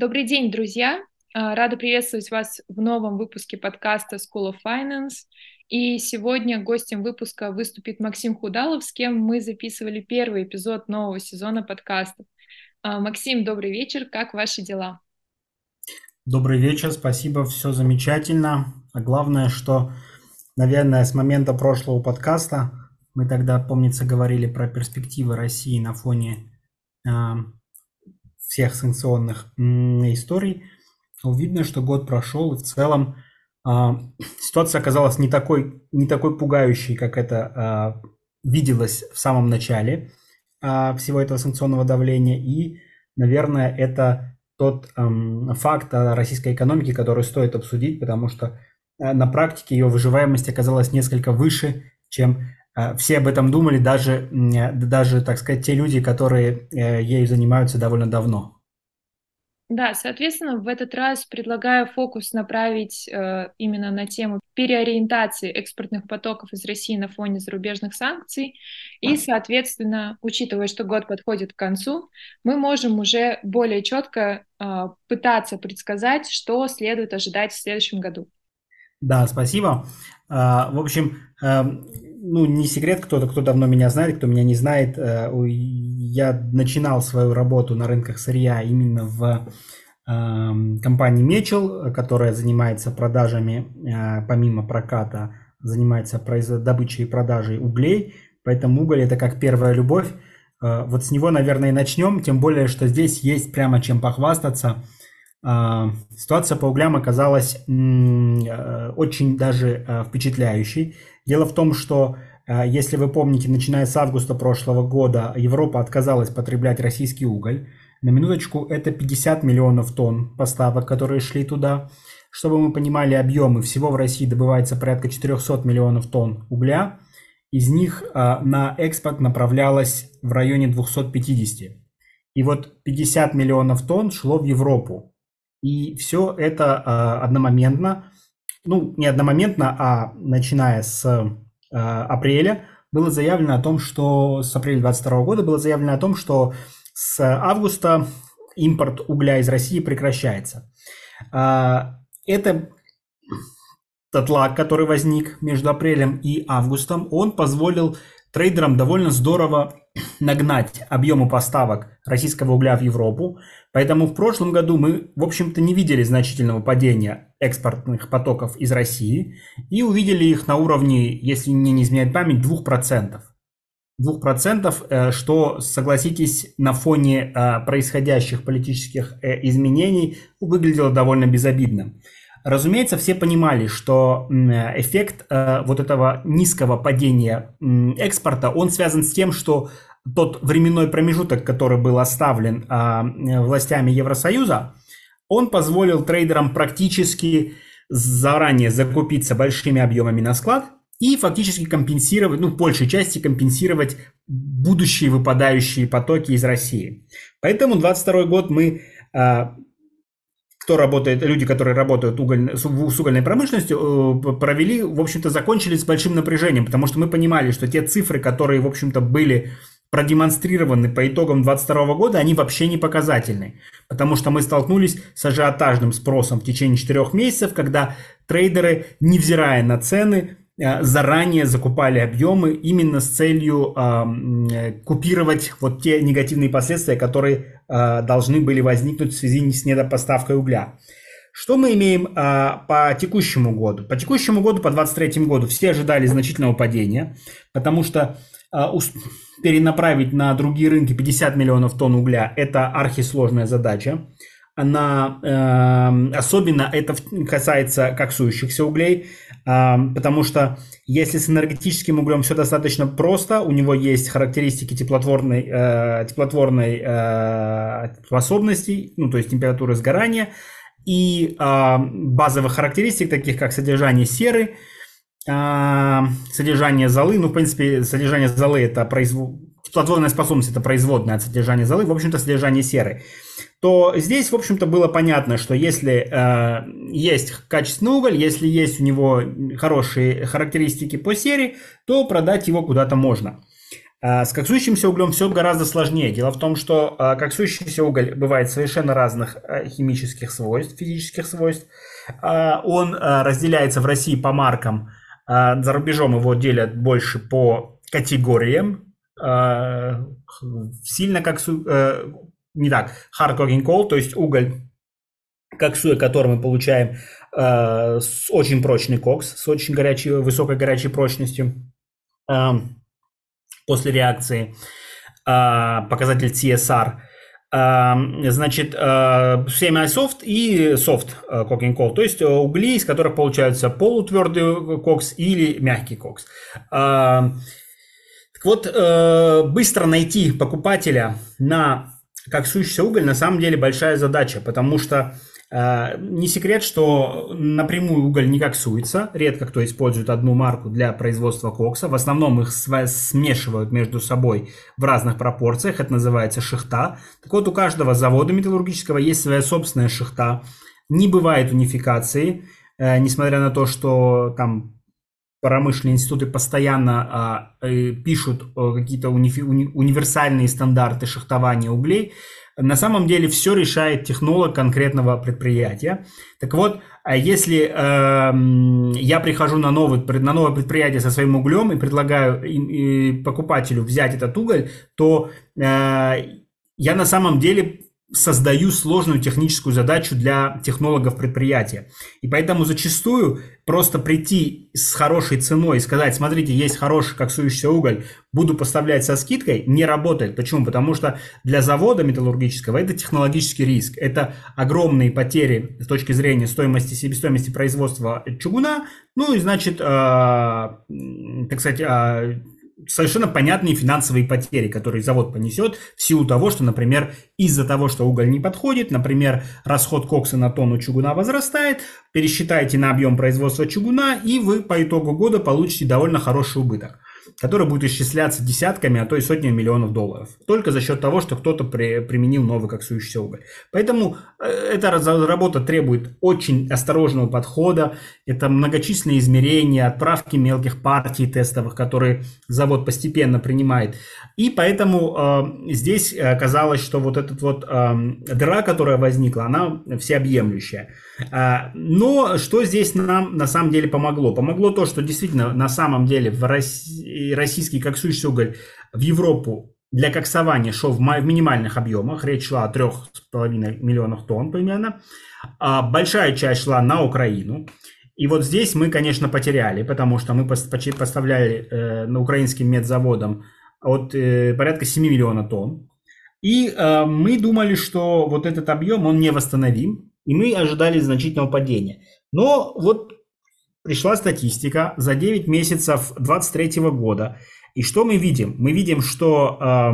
Добрый день, друзья! А, рада приветствовать вас в новом выпуске подкаста School of Finance. И сегодня гостем выпуска выступит Максим Худалов, с кем мы записывали первый эпизод нового сезона подкаста. А, Максим, добрый вечер, как ваши дела? Добрый вечер, спасибо, все замечательно. А главное, что, наверное, с момента прошлого подкаста мы тогда, помнится, говорили про перспективы России на фоне всех санкционных историй, видно, что год прошел, и в целом э, ситуация оказалась не такой, не такой пугающей, как это э, виделось в самом начале э, всего этого санкционного давления. И, наверное, это тот факт российской экономики, который стоит обсудить, потому что на практике ее выживаемость оказалась несколько выше, чем все об этом думали, даже, даже, так сказать, те люди, которые э, ею занимаются довольно давно. Да, соответственно, в этот раз предлагаю фокус направить э, именно на тему переориентации экспортных потоков из России на фоне зарубежных санкций. И, соответственно, учитывая, что год подходит к концу, мы можем уже более четко э, пытаться предсказать, что следует ожидать в следующем году. Да, спасибо. В общем, эм, ну, не секрет, кто-то, кто давно меня знает, кто меня не знает, э, я начинал свою работу на рынках сырья именно в эм, компании Мечел, которая занимается продажами, э, помимо проката, занимается добычей и продажей углей, поэтому уголь это как первая любовь. Э, вот с него, наверное, и начнем, тем более, что здесь есть прямо чем похвастаться – ситуация по углям оказалась очень даже впечатляющей. Дело в том, что, э, если вы помните, начиная с августа прошлого года Европа отказалась потреблять российский уголь. На минуточку это 50 миллионов тонн поставок, которые шли туда. Чтобы мы понимали объемы, всего в России добывается порядка 400 миллионов тонн угля. Из них на экспорт направлялось в районе 250. И вот 50 миллионов тонн шло в Европу. И все это а, одномоментно, ну не одномоментно, а начиная с а, апреля было заявлено о том, что с апреля 2022 года было заявлено о том, что с августа импорт угля из России прекращается. А, это тот лаг, который возник между апрелем и августом, он позволил трейдерам довольно здорово нагнать объемы поставок российского угля в Европу. Поэтому в прошлом году мы, в общем-то, не видели значительного падения экспортных потоков из России и увидели их на уровне, если мне не изменяет память, 2%. 2%, э, что, согласитесь, на фоне э, происходящих политических э, изменений выглядело довольно безобидно. Разумеется, все понимали, что эффект э, вот этого низкого падения экспорта, он связан с тем, что тот временной промежуток, который был оставлен а, властями Евросоюза, он позволил трейдерам практически заранее закупиться большими объемами на склад и фактически компенсировать, ну, в большей части компенсировать будущие выпадающие потоки из России. Поэтому 22 год мы а, кто работает, люди, которые работают уголь, с угольной промышленностью, э, провели, в общем-то, закончили с большим напряжением, потому что мы понимали, что те цифры, которые, в общем-то, были продемонстрированы по итогам 2022 года, они вообще не показательны. Потому что мы столкнулись с ажиотажным спросом в течение 4 месяцев, когда трейдеры, невзирая на цены, заранее закупали объемы именно с целью э, купировать вот те негативные последствия, которые э, должны были возникнуть в связи с недопоставкой угля. Что мы имеем э, по текущему году? По текущему году, по 2023 году, все ожидали значительного падения, потому что э, перенаправить на другие рынки 50 миллионов тонн угля – это архисложная задача. Она, э, особенно это касается коксующихся углей – потому что если с энергетическим углем все достаточно просто, у него есть характеристики теплотворной, э, теплотворной э, способности, ну то есть температуры сгорания, и базовых характеристик, таких как содержание серы, содержание золы, ну в принципе содержание золы это производ... теплотворная способность это производная от содержания золы, в общем-то содержание серы то здесь, в общем-то, было понятно, что если э, есть качественный уголь, если есть у него хорошие характеристики по серии, то продать его куда-то можно. А, с коксующимся углем все гораздо сложнее. Дело в том, что а, коксующийся уголь бывает совершенно разных а, химических свойств, физических свойств. Он разделяется в России по маркам. За рубежом его делят больше по категориям. Сильно коксу... Не так. Hard coking coal, то есть уголь, коксуя который мы получаем с очень прочный кокс, с очень горячей, высокой горячей прочностью после реакции, а, показатель CSR. А, значит, semi-soft и soft coking coal, то есть угли, из которых получаются полутвердый кокс или мягкий кокс. А, так вот, э, быстро найти покупателя на коксующийся уголь на самом деле большая задача, потому что Э, не секрет, что напрямую уголь не коксуется. Редко кто использует одну марку для производства кокса. В основном их смешивают между собой в разных пропорциях. Это называется шихта. Так вот, у каждого завода металлургического есть своя собственная шихта. Не бывает унификации, э, несмотря на то, что там промышленные институты постоянно а, э, пишут какие-то уни- уни- универсальные стандарты шахтования углей. На самом деле все решает технолог конкретного предприятия. Так вот, а если э, я прихожу на, новый, на новое предприятие со своим углем и предлагаю им, и покупателю взять этот уголь, то э, я на самом деле создаю сложную техническую задачу для технологов предприятия. И поэтому зачастую просто прийти с хорошей ценой и сказать, смотрите, есть хороший коксующийся уголь, буду поставлять со скидкой, не работает. Почему? Потому что для завода металлургического это технологический риск. Это огромные потери с точки зрения стоимости, себестоимости производства чугуна, ну и значит, э, так сказать, э, совершенно понятные финансовые потери, которые завод понесет в силу того, что, например, из-за того, что уголь не подходит, например, расход кокса на тонну чугуна возрастает, пересчитайте на объем производства чугуна, и вы по итогу года получите довольно хороший убыток который будет исчисляться десятками, а то и сотнями миллионов долларов. Только за счет того, что кто-то при, применил новый коксующийся уголь. Поэтому э, эта работа требует очень осторожного подхода. Это многочисленные измерения, отправки мелких партий тестовых, которые завод постепенно принимает. И поэтому э, здесь оказалось, что вот эта вот э, дыра, которая возникла, она всеобъемлющая. Э, но что здесь нам на самом деле помогло? Помогло то, что действительно на самом деле в России, российский коксующий уголь в Европу для коксования шел в минимальных объемах. Речь шла о 3,5 миллионах тонн примерно. А большая часть шла на Украину. И вот здесь мы, конечно, потеряли, потому что мы поставляли э, на украинским медзаводам от э, порядка 7 миллионов тонн. И э, мы думали, что вот этот объем, он не восстановим, и мы ожидали значительного падения. Но вот пришла статистика за 9 месяцев 2023 года. И что мы видим? Мы видим, что, э,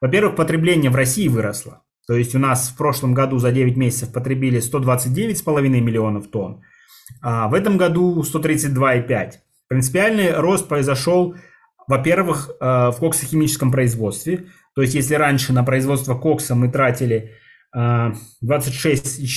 во-первых, потребление в России выросло. То есть у нас в прошлом году за 9 месяцев потребили 129,5 миллионов тонн, а в этом году 132,5. Принципиальный рост произошел во-первых, э, в коксохимическом производстве. То есть, если раньше на производство кокса мы тратили 26,4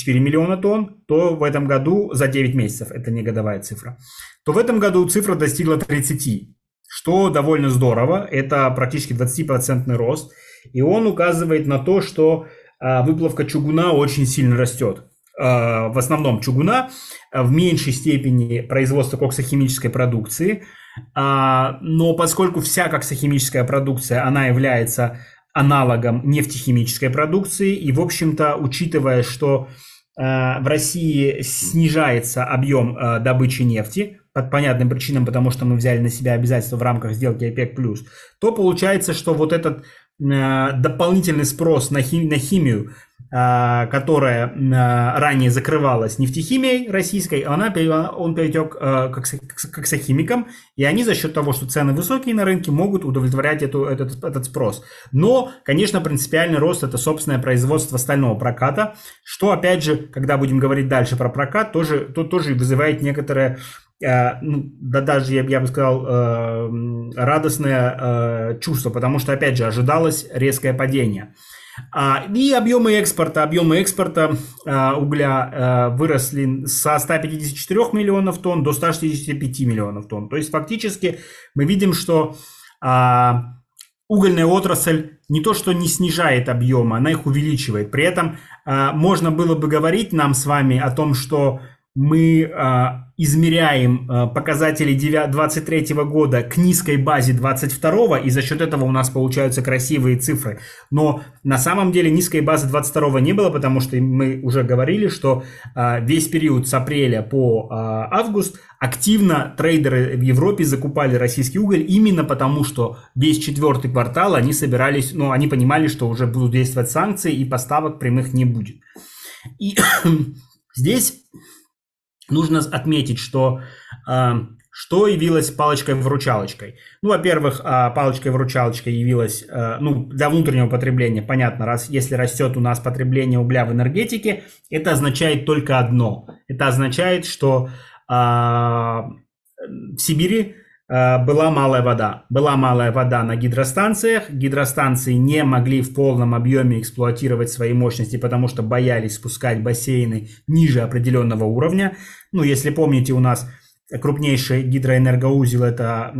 э, миллиона тонн, то в этом году за 9 месяцев, это не годовая цифра, то в этом году цифра достигла 30, что довольно здорово, это практически 20% рост, и он указывает на то, что э, выплавка чугуна очень сильно растет. В основном чугуна, в меньшей степени производство коксохимической продукции – а, но поскольку вся коксохимическая продукция, она является аналогом нефтехимической продукции, и, в общем-то, учитывая, что а, в России снижается объем а, добычи нефти, по понятным причинам, потому что мы взяли на себя обязательства в рамках сделки ОПЕК+, то получается, что вот этот дополнительный спрос на, хим, на химию которая а, ранее закрывалась нефтехимией российской, она, он перетек а, к коксохимикам, и они за счет того, что цены высокие на рынке, могут удовлетворять эту, этот, этот спрос. Но, конечно, принципиальный рост – это собственное производство стального проката, что, опять же, когда будем говорить дальше про прокат, тоже, то, тоже вызывает некоторое ну, да даже, я, я бы сказал, радостное чувство, потому что, опять же, ожидалось резкое падение. А, и объемы экспорта, объемы экспорта а, угля а, выросли со 154 миллионов тонн до 165 миллионов тонн. То есть фактически мы видим, что угольная отрасль не то что не снижает объемы, она их увеличивает. При этом можно было бы говорить нам с вами о том, что мы измеряем показатели 2023 года к низкой базе 22 и за счет этого у нас получаются красивые цифры. Но на самом деле низкой базы 22 не было, потому что мы уже говорили, что весь период с апреля по август активно трейдеры в Европе закупали российский уголь именно потому, что весь четвертый квартал они собирались, ну, они понимали, что уже будут действовать санкции и поставок прямых не будет. И здесь нужно отметить, что э, что явилось палочкой-выручалочкой? Ну, во-первых, э, палочкой-выручалочкой явилась, э, ну, для внутреннего потребления, понятно, раз если растет у нас потребление угля в энергетике, это означает только одно. Это означает, что а, в Сибири а, была малая вода. Была малая вода на гидростанциях. Гидростанции не могли в полном объеме эксплуатировать свои мощности, потому что боялись спускать бассейны ниже определенного уровня. Ну, если помните, у нас крупнейший гидроэнергоузел это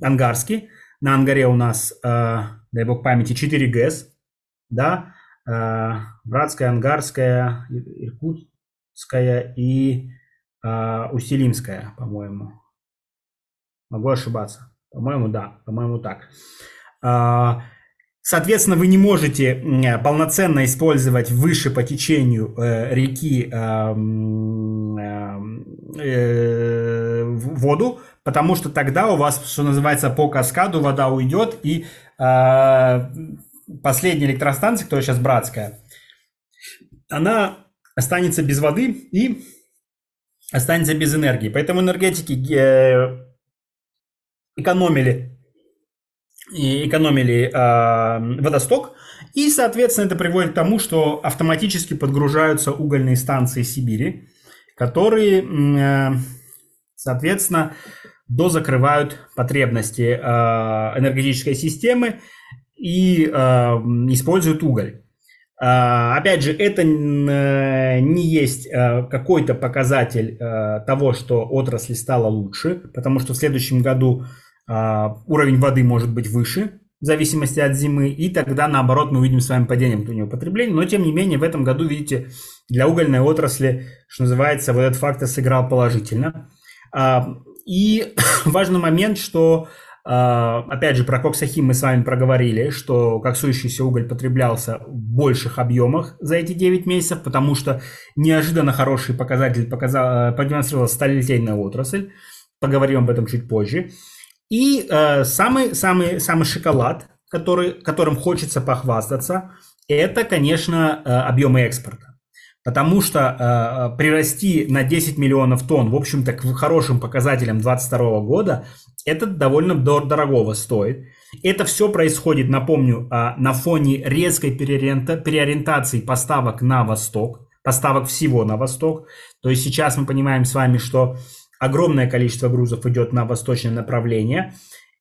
э, Ангарский. На Ангаре у нас, э, дай бог памяти, 4 ГЭС. Да? Э, Братская, Ангарская, Иркутская и э, Устилимская, по-моему. Могу ошибаться. По-моему, да. По-моему, так. Э, соответственно, вы не можете полноценно использовать выше по течению э, реки э, э, воду, потому что тогда у вас, что называется, по каскаду вода уйдет, и последняя электростанция, которая сейчас братская, она останется без воды и останется без энергии. Поэтому энергетики экономили, экономили э, водосток, и, соответственно, это приводит к тому, что автоматически подгружаются угольные станции Сибири, которые, э, соответственно, дозакрывают потребности э, энергетической системы и э, используют уголь. А, опять же, это э, не есть какой-то показатель того, что отрасль стала лучше, потому что в следующем году а, уровень воды может быть выше, в зависимости от зимы, и тогда, наоборот, мы увидим с вами падение внутреннего потребления. Но, тем не менее, в этом году, видите, для угольной отрасли, что называется, вот этот фактор сыграл положительно. А, и важный момент, что а, опять же, про коксахим мы с вами проговорили, что коксующийся уголь потреблялся в больших объемах за эти 9 месяцев, потому что неожиданно хороший показатель показал, э, продемонстрировала сталилитейная отрасль. Поговорим об этом чуть позже. И э, самый, самый, самый шоколад, который, которым хочется похвастаться, это, конечно, э, объемы экспорта. Потому что э, прирасти на 10 миллионов тонн, в общем-то, к хорошим показателям 2022 года, это довольно дорогого стоит. Это все происходит, напомню, э, на фоне резкой переориента переориентации поставок на восток, поставок всего на восток. То есть сейчас мы понимаем с вами, что огромное количество грузов идет на восточное направление.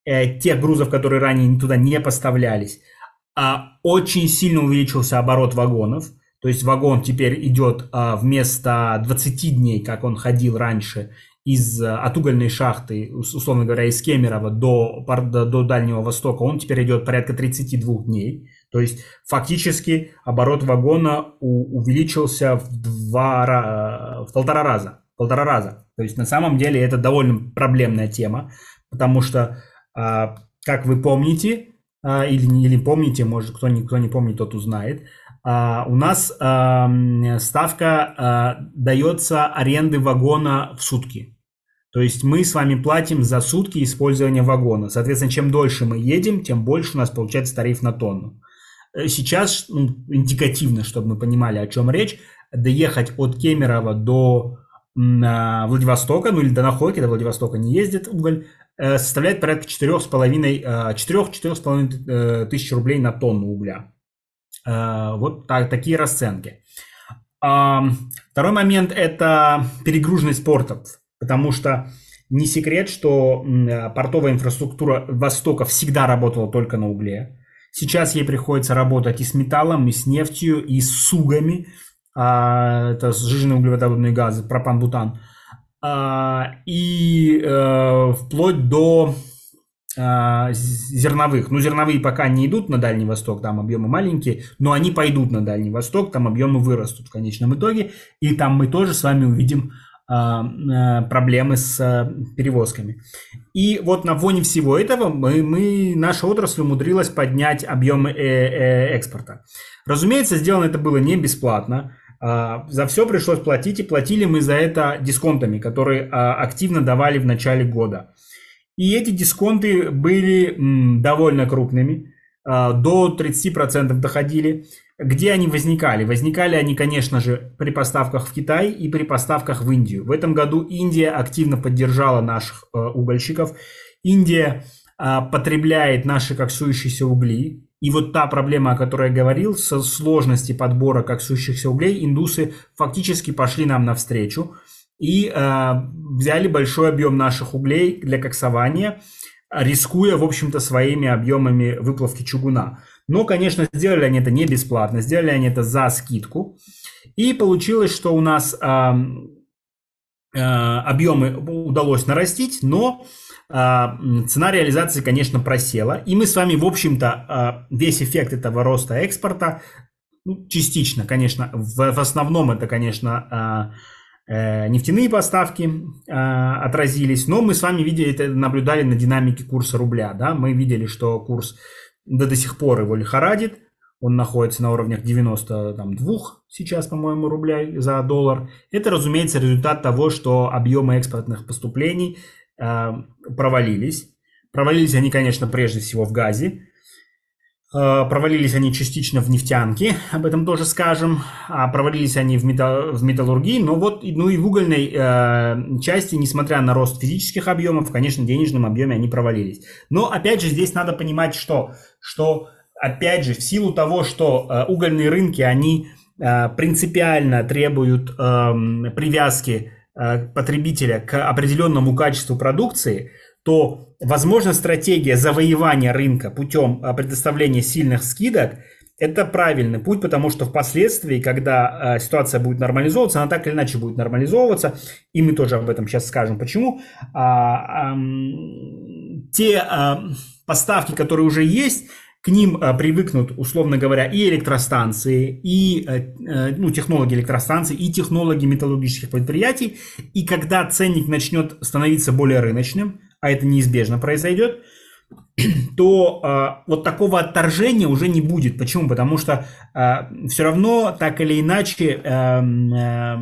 Э, тех грузов, которые ранее туда не поставлялись. А очень сильно увеличился оборот вагонов – то есть вагон теперь идет а, вместо 20 дней, как он ходил раньше, из, а, от угольной шахты, условно говоря, из Кемерово до, до, до Дальнего Востока, он теперь идет порядка 32 дней. То есть фактически оборот вагона у, увеличился в, два, в полтора раза. Полтора раза. То есть на самом деле это довольно проблемная тема, потому что, а, как вы помните, а, или, или помните, может кто не, кто не помнит, тот узнает, Uh, у нас ставка дается аренды вагона в сутки. То есть мы с вами платим за сутки использования вагона. Соответственно, чем дольше мы едем, тем больше у нас получается тариф на тонну. Э, сейчас, ну, индикативно, чтобы мы понимали, о чем речь, доехать от Кемерово до Владивостока, ну или до Находки, до Владивостока не ездит уголь, э, составляет порядка 4,5 тысяч рублей на тонну угля. Э, вот так, такие расценки. Второй момент – это перегруженность портов, потому что не секрет, что портовая инфраструктура Востока всегда работала только на угле. Сейчас ей приходится работать и с металлом, и с нефтью, и с сугами. А, это сжиженные углеводородные газы, пропан-бутан. А, и э, вплоть до зерновых. Ну, зерновые пока не идут на Дальний Восток, там объемы маленькие, но они пойдут на Дальний Восток, там объемы вырастут в конечном итоге, и там мы тоже с вами увидим проблемы с перевозками. И вот на фоне всего этого мы, мы, наша отрасль умудрилась поднять объемы э, э, экспорта. Разумеется, сделано это было не бесплатно. За все пришлось платить, и платили мы за это дисконтами, которые активно давали в начале года. И эти дисконты были довольно крупными, до 30% доходили. Где они возникали? Возникали они, конечно же, при поставках в Китай и при поставках в Индию. В этом году Индия активно поддержала наших э, угольщиков. Индия потребляет наши коксующиеся угли. И вот та проблема, о которой я говорил, со сложности подбора коксующихся углей, индусы фактически пошли нам навстречу и э, взяли большой объем наших углей для коксования, рискуя, в общем-то, своими объемами выплавки чугуна. Но, конечно, сделали они это не бесплатно, сделали они это за скидку. И получилось, что у нас э, э, объемы удалось нарастить, но цена реализации, конечно, просела. И мы с вами, в общем-то, э, весь эффект этого роста экспорта, ну, частично, конечно, в, основном это, конечно, э, э, нефтяные поставки отразились, но мы с вами видели, наблюдали на динамике курса рубля, да, мы видели, что курс да до сих пор его лихорадит. Он находится на уровнях 92 сейчас, по-моему, рублей за доллар. Это, разумеется, результат того, что объемы экспортных поступлений провалились. Провалились они, конечно, прежде всего в газе. Э, провалились они частично в нефтянке, об этом тоже скажем. А провалились они в, металл, в металлургии, но вот ну и в угольной э, части, несмотря на рост физических объемов, конечно, в денежном объеме они провалились. Но опять же здесь надо понимать, что, что опять же в силу того, что э, угольные рынки, они э, принципиально требуют э, привязки э, потребителя к определенному качеству продукции – то, возможно, стратегия завоевания рынка путем а, предоставления сильных скидок – это правильный путь, потому что впоследствии, когда э, ситуация будет нормализовываться, она так или иначе будет нормализовываться, и мы тоже об этом сейчас скажем, почему. А, те поставки, которые уже есть, к ним а, привыкнут, условно говоря, и электростанции, и а, ну, технологи электростанций, и технологи металлургических предприятий. И когда ценник начнет становиться более рыночным, а это неизбежно произойдет, то э, вот такого отторжения уже не будет. Почему? Потому что э, все равно так или иначе э, э,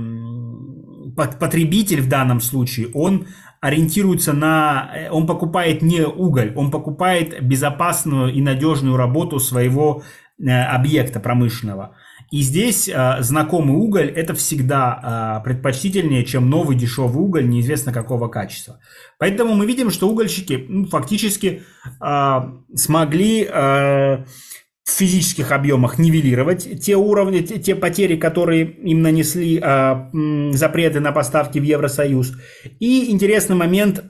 потребитель в данном случае, он ориентируется на, он покупает не уголь, он покупает безопасную и надежную работу своего э, объекта промышленного. И здесь э, знакомый уголь это всегда э, предпочтительнее, чем новый дешевый уголь неизвестно какого качества. Поэтому мы видим, что угольщики ну, фактически э, смогли э, физических объемах нивелировать те уровни, те, те потери, которые им нанесли э, запреты на поставки в Евросоюз. И интересный момент, э,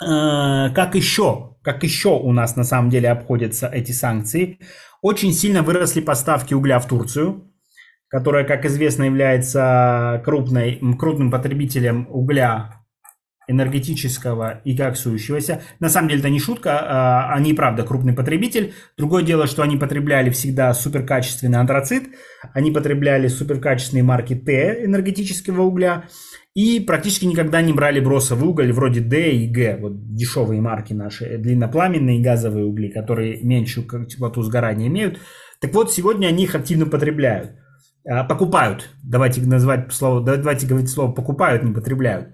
как еще, как еще у нас на самом деле обходятся эти санкции. Очень сильно выросли поставки угля в Турцию, которая, как известно, является крупной, крупным потребителем угля энергетического и коксующегося. На самом деле это не шутка, а, они правда крупный потребитель. Другое дело, что они потребляли всегда суперкачественный антрацит, они потребляли суперкачественные марки Т энергетического угля и практически никогда не брали бросовый уголь вроде D и G, вот дешевые марки наши, длиннопламенные газовые угли, которые меньшую теплоту сгорания имеют. Так вот, сегодня они их активно потребляют. А, покупают, давайте назвать слово, давайте говорить слово покупают, не потребляют.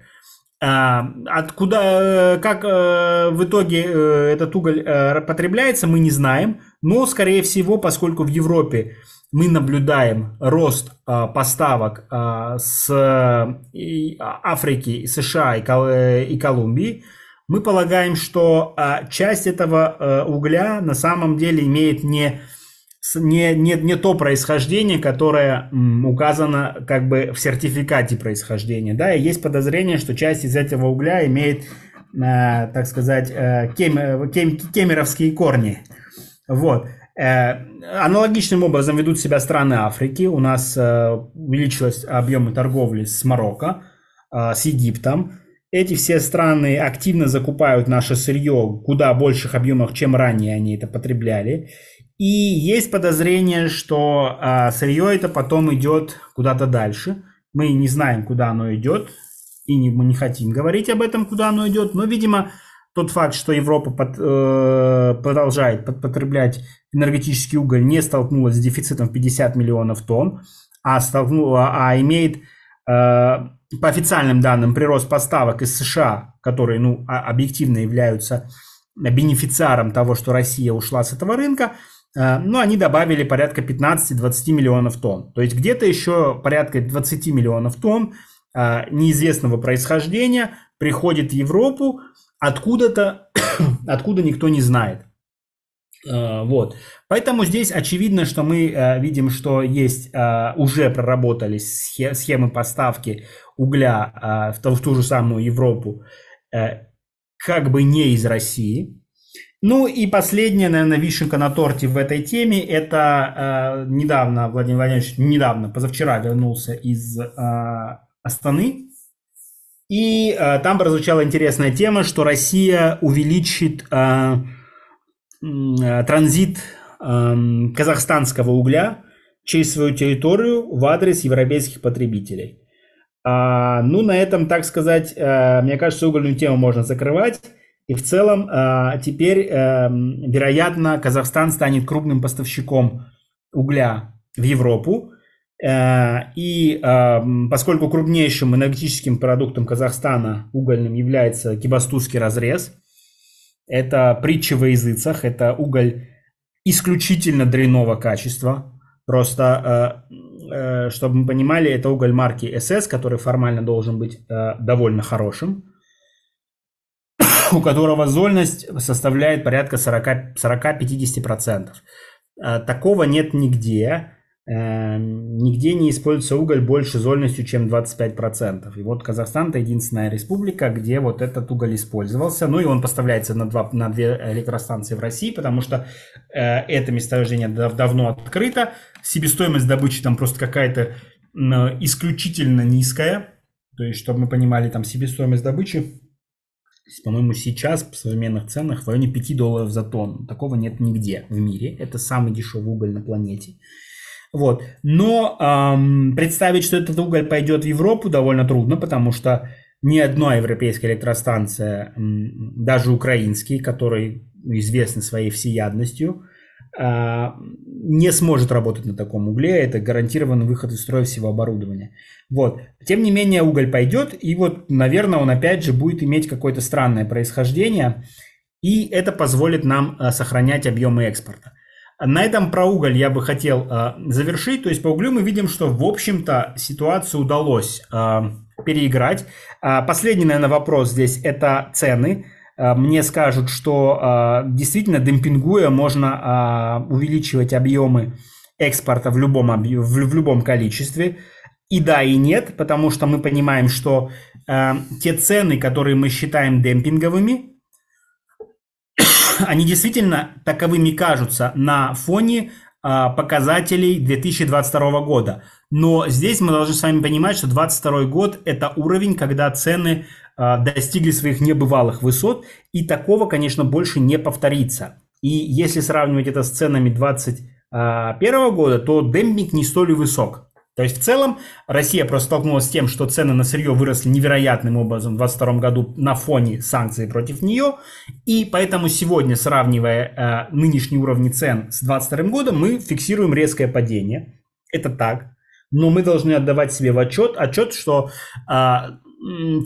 А, откуда, э, как э, в итоге э, этот уголь потребляется, мы не знаем, но, скорее всего, поскольку в Европе мы наблюдаем рост поставок с Африки, США и Колумбии, мы полагаем, что часть этого угля на самом деле имеет не не, не, не то происхождение, которое указано как бы в сертификате происхождения. Да, и есть подозрение, что часть из этого угля имеет, э, так сказать, э, кем, кем, кемеровские корни. Вот. Э, аналогичным образом ведут себя страны Африки. У нас э, увеличилось объемы торговли с Марокко, э, с Египтом. Эти все страны активно закупают наше сырье куда больших объемах, чем ранее они это потребляли. И есть подозрение, что а, сырье это потом идет куда-то дальше. Мы не знаем, куда оно идет, и не, мы не хотим говорить об этом, куда оно идет. Но, видимо, тот факт, что Европа под, э, продолжает потреблять энергетический уголь, не столкнулась с дефицитом в 50 миллионов тонн, а, столкнула, а имеет э, по официальным данным, прирост поставок из США, которые ну, объективно являются бенефициаром того, что Россия ушла с этого рынка, э, ну, они добавили порядка 15-20 миллионов тонн. То есть где-то еще порядка 20 миллионов тонн э, неизвестного происхождения приходит в Европу откуда-то, откуда никто не знает. Э, вот. Поэтому здесь очевидно, что мы видим, что есть уже проработались схемы поставки угля в ту же самую Европу, как бы не из России. Ну и последняя, наверное, вишенка на торте в этой теме, это недавно Владимир Владимирович, недавно, позавчера вернулся из Астаны, и там прозвучала интересная тема, что Россия увеличит Э, транзит эм, казахстанского угля через свою территорию в адрес европейских потребителей. А, ну, на этом, так сказать, э, мне кажется, угольную тему можно закрывать. И в целом э, теперь, вероятно, Казахстан станет крупным поставщиком угля в Европу. И поскольку крупнейшим энергетическим продуктом Казахстана угольным является кибастузский разрез – это притча во языцах, это уголь исключительно дрянного качества. Просто, э, э, чтобы мы понимали, это уголь марки SS, который формально должен быть э, довольно хорошим, у которого зольность составляет порядка 40-50%. Такого нет нигде. Эм, нигде не используется уголь больше зольностью, чем 25%. И вот Казахстан это единственная республика, где вот этот уголь использовался. Ну и он поставляется на, два, на две электростанции в России, потому что э, это месторождение дав давно открыто. Себестоимость добычи там просто какая-то э, исключительно низкая. То есть, чтобы мы понимали, там себестоимость добычи по-моему, сейчас в современных ценах в районе 5 долларов за тонну. Такого нет нигде в мире. Это самый дешевый уголь на планете. Вот. Но эм, представить, что этот уголь пойдет в Европу, довольно трудно, потому что ни одна европейская электростанция, даже украинские, которые известны своей всеядностью, не сможет работать на таком угле. Это гарантированный выход из строя всего оборудования. Вот. Тем не менее, уголь пойдет, и вот, наверное, он опять же будет иметь какое-то странное происхождение, и это позволит нам э, сохранять объемы экспорта. На этом про уголь я бы хотел э, завершить. То есть по углю мы видим, что в общем-то ситуацию удалось переиграть. Последний, наверное, вопрос здесь это цены. Э, мне скажут, что э, действительно демпингуя можно э, увеличивать объемы экспорта в любом, объ... в, любом количестве. И да, и нет, потому что мы понимаем, что те цены, которые мы считаем демпинговыми, они действительно таковыми кажутся на фоне показателей 2022 года. Но здесь мы должны с вами понимать, что 2022 год – это уровень, когда цены достигли своих небывалых высот, и такого, конечно, больше не повторится. И если сравнивать это с ценами 2021 года, то демпинг не столь высок. То есть в целом Россия просто столкнулась с тем, что цены на сырье выросли невероятным образом в 2022 году на фоне санкций против нее. И поэтому сегодня, сравнивая э, нынешние уровни цен с 2022 годом, мы фиксируем резкое падение. Это так. Но мы должны отдавать себе в отчет, отчет что э,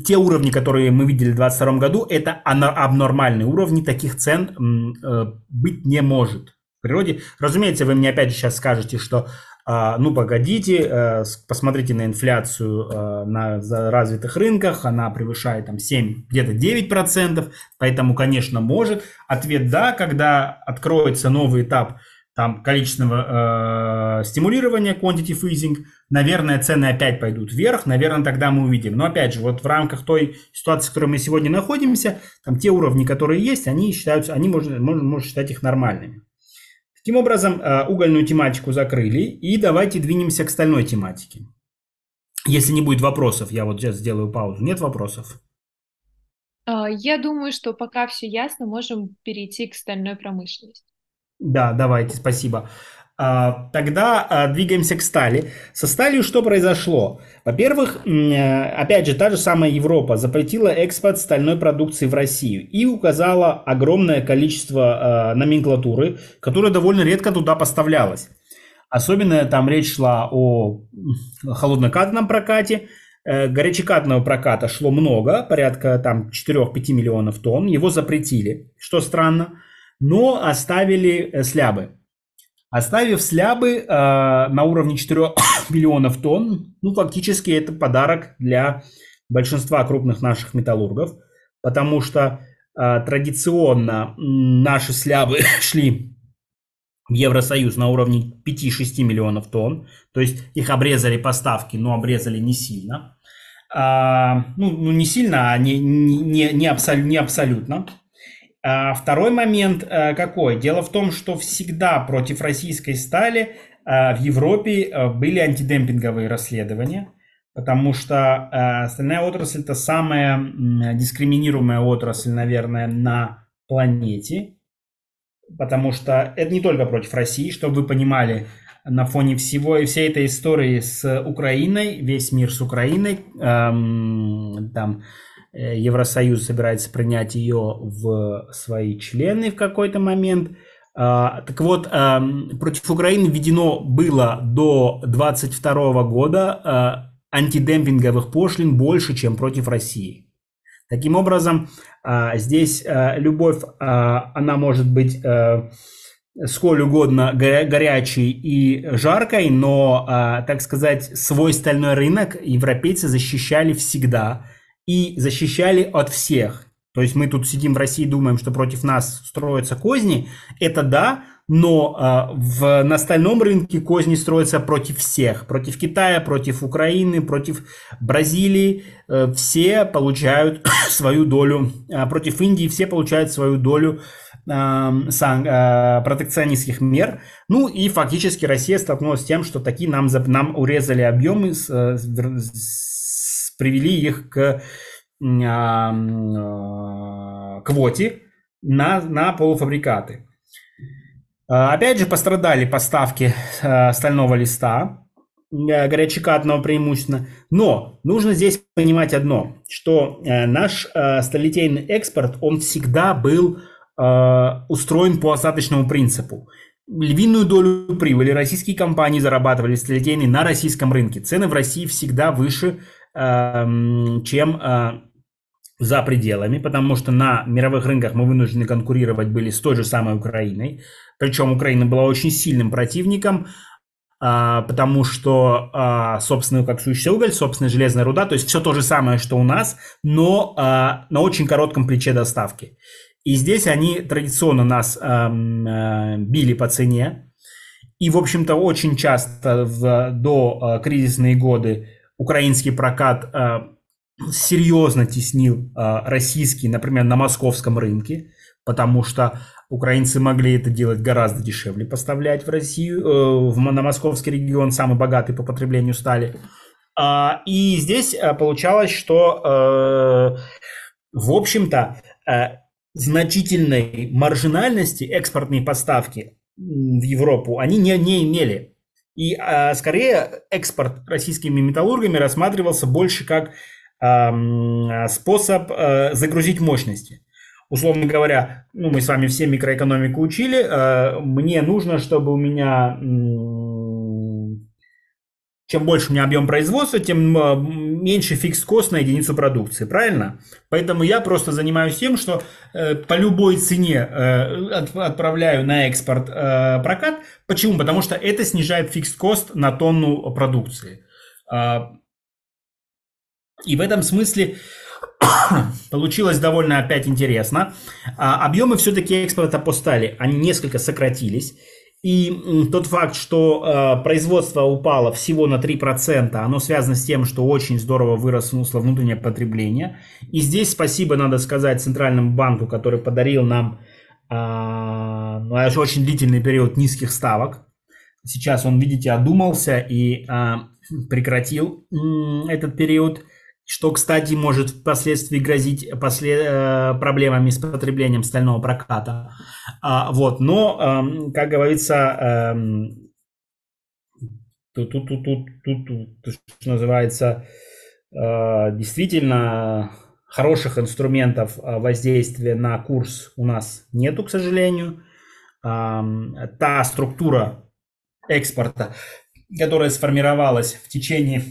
те уровни, которые мы видели в 2022 году, это абнормальные уровни, таких цен э, быть не может. В природе, разумеется, вы мне опять же сейчас скажете, что а, ну, погодите, э, посмотрите на инфляцию э, на развитых рынках, она превышает там 7, где-то 9%, поэтому, конечно, может. Ответ да, когда откроется новый этап там количественного э, стимулирования, quantity freezing, наверное, цены опять пойдут вверх, наверное, тогда мы увидим. Но опять же, вот в рамках той ситуации, в которой мы сегодня находимся, там те уровни, которые есть, они считаются, они можно, можно, можно считать их нормальными. Таким образом, э, угольную тематику закрыли, и давайте двинемся к стальной тематике. Если не будет вопросов, я вот сейчас сделаю паузу. Нет вопросов? А, я думаю, что пока все ясно, можем перейти к стальной промышленности. Да, давайте, спасибо. А, тогда а, двигаемся к стали. Со сталью что произошло? Во-первых, э, опять же, та же самая Европа запретила экспорт стальной продукции в Россию и указала огромное количество а, номенклатуры, которая довольно редко туда поставлялась. Особенно там речь шла о холоднокатном прокате, э, горячекатного проката шло много, порядка там 4-5 миллионов тонн, его запретили, что странно, но оставили э, слябы. Оставив слябы э, на уровне 4 миллионов тонн, ну, фактически это подарок для большинства крупных наших металлургов, потому что э, традиционно наши слябы шли в Евросоюз на уровне 5-6 миллионов тонн, то есть их обрезали поставки, но обрезали не сильно. А, ну, ну, не сильно, а не, не, не, абсолют, не абсолютно. А второй момент э, какой? Дело в том, что всегда против российской стали э, в Европе э, были антидемпинговые расследования, потому что стальная отрасль это самая дискриминируемая отрасль, наверное, на планете, потому что это не только против России, чтобы вы понимали, на фоне всего и всей этой истории с Украиной, весь мир с Украиной, эм, там Евросоюз собирается принять ее в свои члены в какой-то момент. А, так вот, против Украины введено было до 2022 года а, антидемпинговых пошлин больше, чем против России. Таким образом, а, здесь любовь, она может быть сколь угодно горячей и жаркой, но, так сказать, свой стальной рынок европейцы защищали всегда – и защищали от всех. То есть мы тут сидим в России, думаем, что против нас строятся козни. Это да, но э, в, на остальном рынке козни строятся против всех. Против Китая, против Украины, против Бразилии. Э, все получают свою долю. Э, против Индии все получают свою долю э, сан, э, протекционистских мер. Ну и фактически Россия столкнулась с тем, что такие нам, нам урезали объемы с, с привели их к а, а, квоте на, на полуфабрикаты. А, опять же, пострадали поставки стального листа, горячекатного преимущественно. Но нужно здесь понимать одно, что наш сталелитейный экспорт, он всегда был устроен по остаточному принципу. Львиную долю прибыли российские компании зарабатывали сталелитейные на российском рынке. Цены в России всегда выше чем э, за пределами, потому что на мировых рынках мы вынуждены конкурировать были с той же самой Украиной. Причем Украина была очень сильным противником, э, потому что э, собственный сущий уголь, собственная железная руда, то есть все то же самое, что у нас, но на очень коротком плече доставки. И здесь они традиционно нас эм, били по цене. И, в общем-то, очень часто в до кризисные годы украинский прокат э, серьезно теснил э, российский, например, на московском рынке, потому что украинцы могли это делать гораздо дешевле, поставлять в Россию, э, в, на московский регион, самый богатый по потреблению стали. А, и здесь получалось, что, в общем-то, значительной маржинальности экспортные поставки в Европу они не, не имели. И а, скорее экспорт российскими металлургами рассматривался больше как а, способ а, загрузить мощности. Условно говоря, ну, мы с вами все микроэкономику учили, а, мне нужно, чтобы у меня чем больше у меня объем производства, тем а, меньше фикс кост на единицу продукции, правильно? Поэтому я просто занимаюсь тем, что э, по любой цене э, отправляю на экспорт э, прокат. Почему? Потому что это снижает фикс кост на тонну продукции. Э, и в этом смысле получилось довольно опять интересно. А, объемы все-таки экспорта по они несколько сократились. И тот факт, что э, производство упало всего на 3%, оно связано с тем, что очень здорово выросло внутреннее потребление. И здесь спасибо надо сказать Центральному банку, который подарил нам э, очень длительный период низких ставок. Сейчас он, видите, одумался и э, прекратил э, этот период что, кстати, может впоследствии грозить после, э, проблемами с потреблением стального проката. А, вот, но, э, как говорится, э, тут, тут, тут, тут, тут, тут, что называется, э, действительно хороших инструментов э, воздействия на курс у нас нету, к сожалению. Э, та структура экспорта, которая сформировалась в течение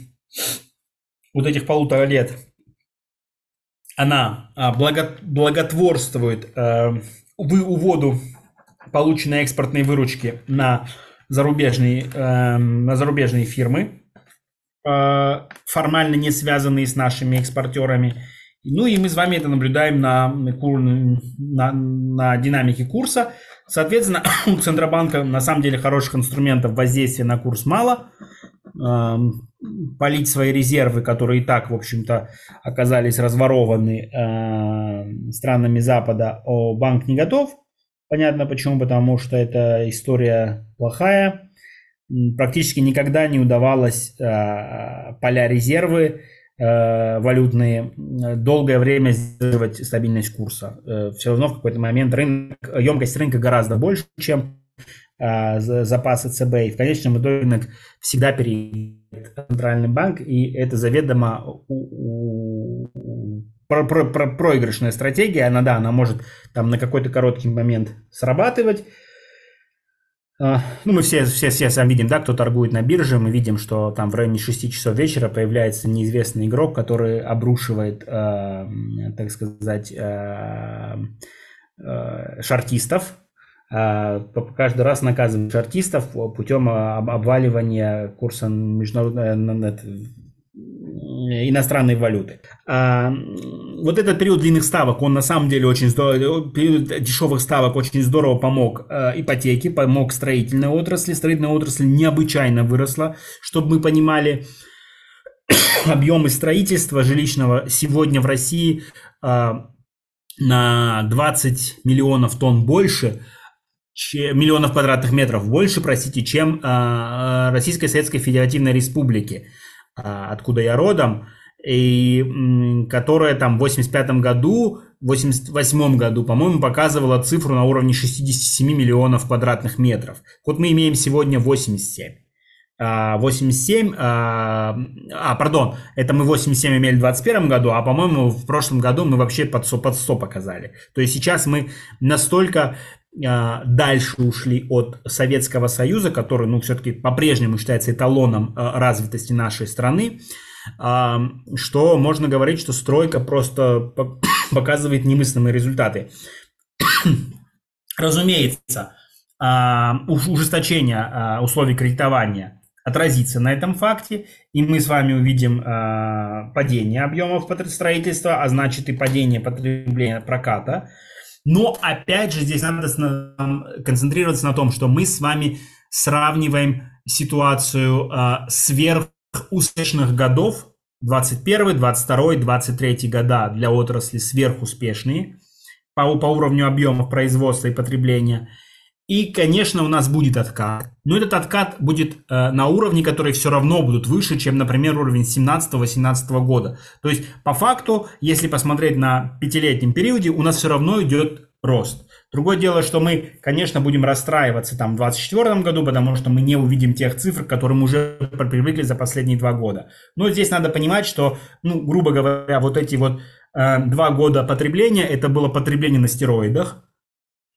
вот этих полутора лет, она а, благо, благотворствует э, уводу полученной экспортной выручки на зарубежные, э, на зарубежные фирмы, э, формально не связанные с нашими экспортерами. Ну и мы с вами это наблюдаем на, на, на динамике курса. Соответственно, у Центробанка на самом деле хороших инструментов воздействия на курс мало полить свои резервы, которые и так, в общем-то, оказались разворованы э, странами Запада, о банк не готов. Понятно почему, потому что эта история плохая. Практически никогда не удавалось э, поля резервы э, валютные долгое время сдерживать стабильность курса. Э, все равно в какой-то момент рынок, емкость рынка гораздо больше, чем запасы ЦБ. И в конечном итоге рынок всегда перейдет центральный банк, и это заведомо у, у, про, про, про, проигрышная стратегия. Она, да, она может там на какой-то короткий момент срабатывать. А, ну, мы все, все, все сам видим, да, кто торгует на бирже, мы видим, что там в районе 6 часов вечера появляется неизвестный игрок, который обрушивает, э, так сказать, э, э, шартистов, каждый раз наказываешь артистов путем а, обваливания курса международной иностранной валюты. А, вот этот период длинных ставок, он на самом деле очень здорово, период дешевых ставок очень здорово помог ипотеке, помог строительной отрасли. Строительная отрасль необычайно выросла. Чтобы мы понимали, объемы строительства жилищного сегодня в России на 20 миллионов тонн больше – миллионов квадратных метров больше, простите, чем э, Российской Советской Федеративной Республики, э, откуда я родом, и которая там в 85 году, в 88 году, по-моему, показывала цифру на уровне 67 миллионов квадратных метров. Вот мы имеем сегодня 87. 87, а, а, пардон, это мы 87 имели в 2021 году, а по-моему в прошлом году мы вообще под 100, под 100 показали. То есть сейчас мы настолько а, дальше ушли от Советского Союза, который, ну, все-таки по-прежнему считается эталоном а, развитости нашей страны, а, что можно говорить, что стройка просто показывает немыслимые результаты. Разумеется, ужесточение условий кредитования отразится на этом факте, и мы с вами увидим падение объемов строительства, а значит и падение потребления проката. Но опять же здесь надо концентрироваться на том, что мы с вами сравниваем ситуацию э, сверхуспешных годов 21, 22, 23 года для отрасли сверхуспешные по, по уровню объемов производства и потребления – и, конечно, у нас будет откат. Но этот откат будет э, на уровне, которые все равно будут выше, чем, например, уровень 17-18 года. То есть, по факту, если посмотреть на пятилетнем периоде, у нас все равно идет рост. Другое дело, что мы, конечно, будем расстраиваться там в 2024 году, потому что мы не увидим тех цифр, к которым уже привыкли за последние два года. Но здесь надо понимать, что, ну, грубо говоря, вот эти вот э, два года потребления, это было потребление на стероидах,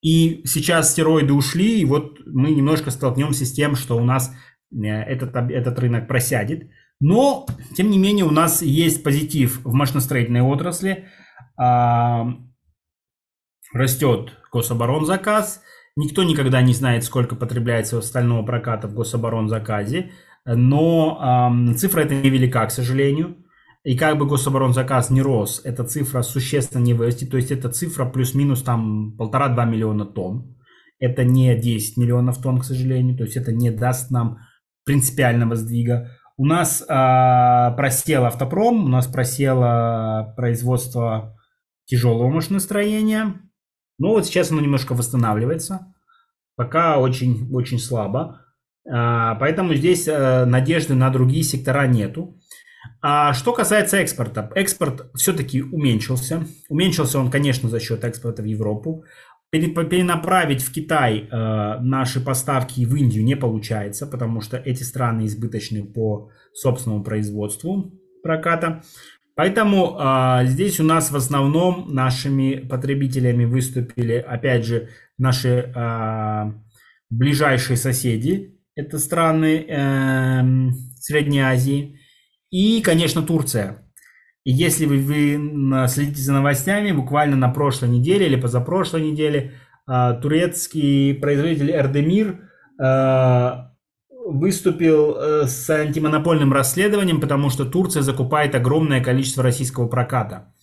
и сейчас стероиды ушли, и вот мы немножко столкнемся с тем, что у нас э, этот, этот рынок просядет. Но, тем не менее, у нас есть позитив в машиностроительной отрасли. А, растет гособоронзаказ. Никто никогда не знает, сколько потребляется стального проката в гособоронзаказе. Но цифра эта невелика, к сожалению. И как бы гособоронзаказ не рос, эта цифра существенно не вырастет. То есть эта цифра плюс-минус там полтора-два миллиона тонн. Это не 10 миллионов тонн, к сожалению. То есть это не даст нам принципиального сдвига. У нас а, просел автопром, у нас просело производство тяжелого машиностроения. Но вот сейчас оно немножко восстанавливается. Пока очень, очень слабо. А, поэтому здесь а, надежды на другие сектора нету. А что касается экспорта, экспорт все-таки уменьшился. Уменьшился он, конечно, за счет экспорта в Европу. Перенаправить в Китай э, наши поставки в Индию не получается, потому что эти страны избыточны по собственному производству проката. Поэтому э, здесь у нас в основном нашими потребителями выступили, опять же, наши э, ближайшие соседи. Это страны э, Средней Азии. И, конечно, Турция. И если вы, вы следите за новостями, буквально на прошлой неделе или позапрошлой неделе э, турецкий производитель Эрдемир э, выступил э, с антимонопольным расследованием, потому что Турция закупает огромное количество российского проката.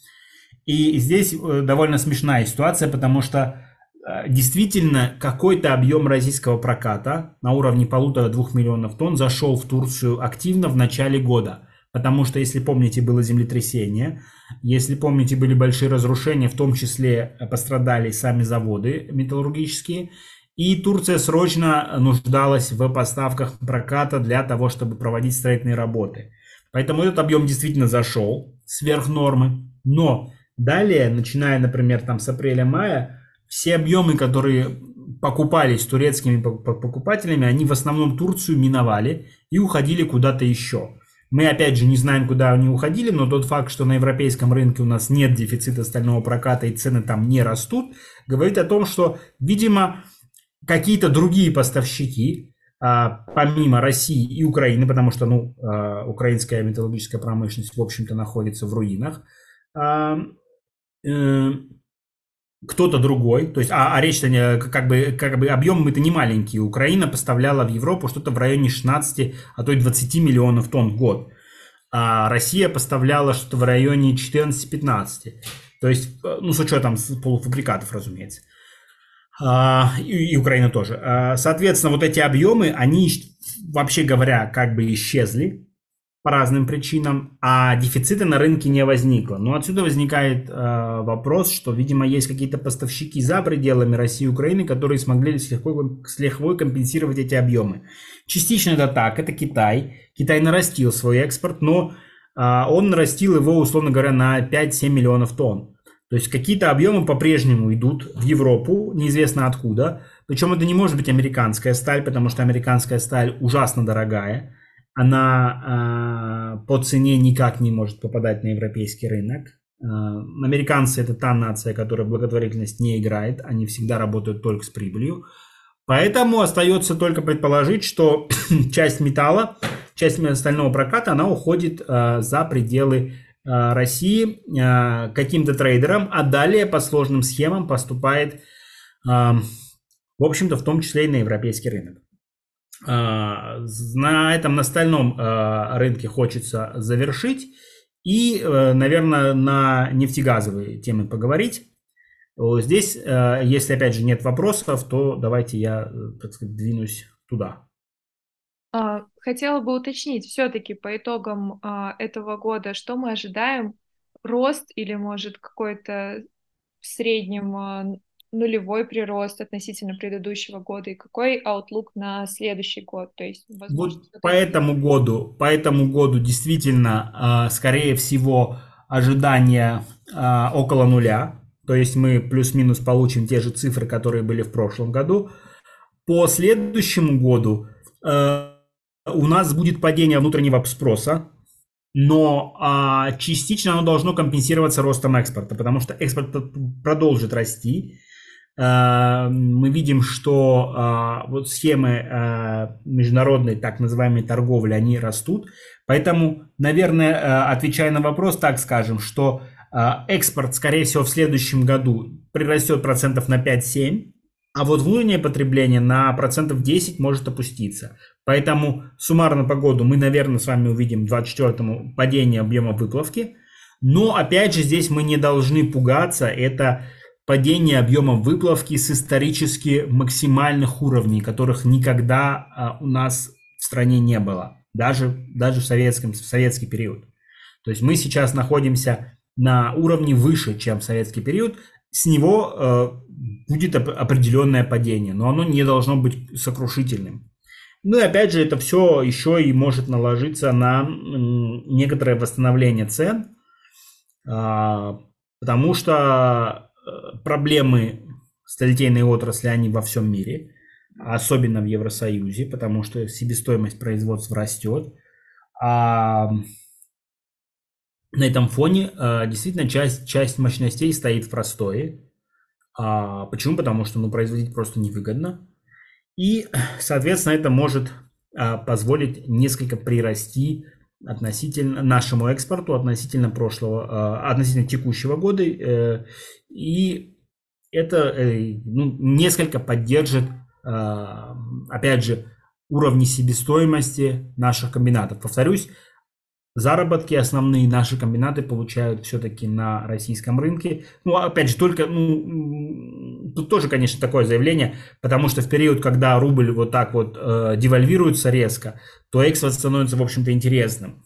И здесь э, довольно смешная ситуация, потому что э, действительно какой-то объем российского проката на уровне полутора-двух миллионов тонн зашел в Турцию активно в начале года – Потому что, если помните, было землетрясение, если помните, были большие разрушения, в том числе э, пострадали сами заводы металлургические, и Турция срочно нуждалась в поставках проката для того, чтобы проводить строительные работы. Поэтому этот объем действительно зашел сверх нормы. Но далее, начиная, например, там с апреля-мая, все объемы, которые покупались турецкими покупателями, они в основном Турцию миновали и уходили куда-то еще. Мы, опять же, не знаем, куда они уходили, но тот факт, что на европейском рынке у нас нет дефицита стального проката и цены там не растут, говорит о том, что, видимо, какие-то другие поставщики, а, помимо России и Украины, потому что, ну, а, украинская металлургическая промышленность, в общем-то, находится в руинах, а, э, кто-то другой, то есть, а, а речь-то не, как бы, как бы объем это не маленький. Украина поставляла в Европу что-то в районе 16, а то и 20 миллионов тонн в год. А Россия поставляла что-то в районе 14-15. То есть, э, ну, с учетом полуфабрикатов, разумеется. А, и, и Украина тоже. А, соответственно, вот эти объемы, они, вообще говоря, как бы исчезли по разным причинам, а дефицита на рынке не возникло. Но отсюда возникает э, вопрос, что, видимо, есть какие-то поставщики за пределами России и Украины, которые смогли с лихвой, компенсировать эти объемы. Частично это так, это Китай. Китай нарастил свой экспорт, но э, он нарастил его, условно говоря, на 5-7 миллионов тонн. То есть какие-то объемы по-прежнему идут в Европу, неизвестно откуда. Причем это не может быть американская сталь, потому что американская сталь ужасно дорогая она э, по цене никак не может попадать на европейский рынок. Э, американцы это та нация, которая благотворительность не играет, они всегда работают только с прибылью. Поэтому остается только предположить, что часть металла, часть остального проката, она уходит э, за пределы России каким-то трейдерам, а далее по сложным схемам поступает, в общем-то, в том числе и на европейский рынок. А, на этом на стальном а, рынке хочется завершить и, э, наверное, на нефтегазовые темы поговорить. Здесь, э, если опять же нет вопросов, то давайте я, э, так сказать, двинусь туда. А, хотела бы уточнить, все-таки по итогам этого года, что мы ожидаем? Рост или, может, какой-то в среднем нулевой прирост относительно предыдущего года и какой outlook на следующий год? То есть, возможно, вот по этому году, по этому году действительно, а, скорее всего, ожидания а, около нуля. То есть мы плюс-минус получим те же цифры, которые были в прошлом году. По следующему году а, у нас будет падение внутреннего спроса, но а, частично оно должно компенсироваться ростом экспорта, потому что экспорт продолжит расти, мы видим, что э, вот схемы э, международной так называемой торговли, они растут. Поэтому, наверное, отвечая на вопрос, так скажем, что экспорт, скорее всего, в следующем году прирастет процентов на 5-7, а вот внутреннее потребление на процентов 10 может опуститься. Поэтому суммарно по году мы, наверное, с вами увидим 24-му падение объема выплавки. Но, опять же, здесь мы не должны пугаться. Это падение объема выплавки с исторически максимальных уровней, которых никогда а, у нас в стране не было, даже, даже в, советском, в советский период. То есть мы сейчас находимся на уровне выше, чем в советский период, с него э, будет определенное падение, но оно не должно быть сокрушительным. Ну и опять же, это все еще и может наложиться на некоторое восстановление цен, а, потому что э, проблемы сталелитейной отрасли, они во всем мире, особенно в Евросоюзе, потому что себестоимость производства растет. А на этом фоне э, действительно часть, часть мощностей стоит в простое. А почему? Потому что ну, производить просто невыгодно. И, соответственно, это может а, позволить несколько прирасти относительно нашему экспорту, относительно прошлого, а, относительно текущего года. И это э, ну, несколько поддержит, а, опять же, уровни себестоимости наших комбинатов. Повторюсь, Заработки основные наши комбинаты получают все-таки на российском рынке. Ну, опять же, только, ну, тут тоже, конечно, такое заявление, потому что в период, когда рубль вот так вот э, девальвируется резко, то экспорт становится, в общем-то, интересным.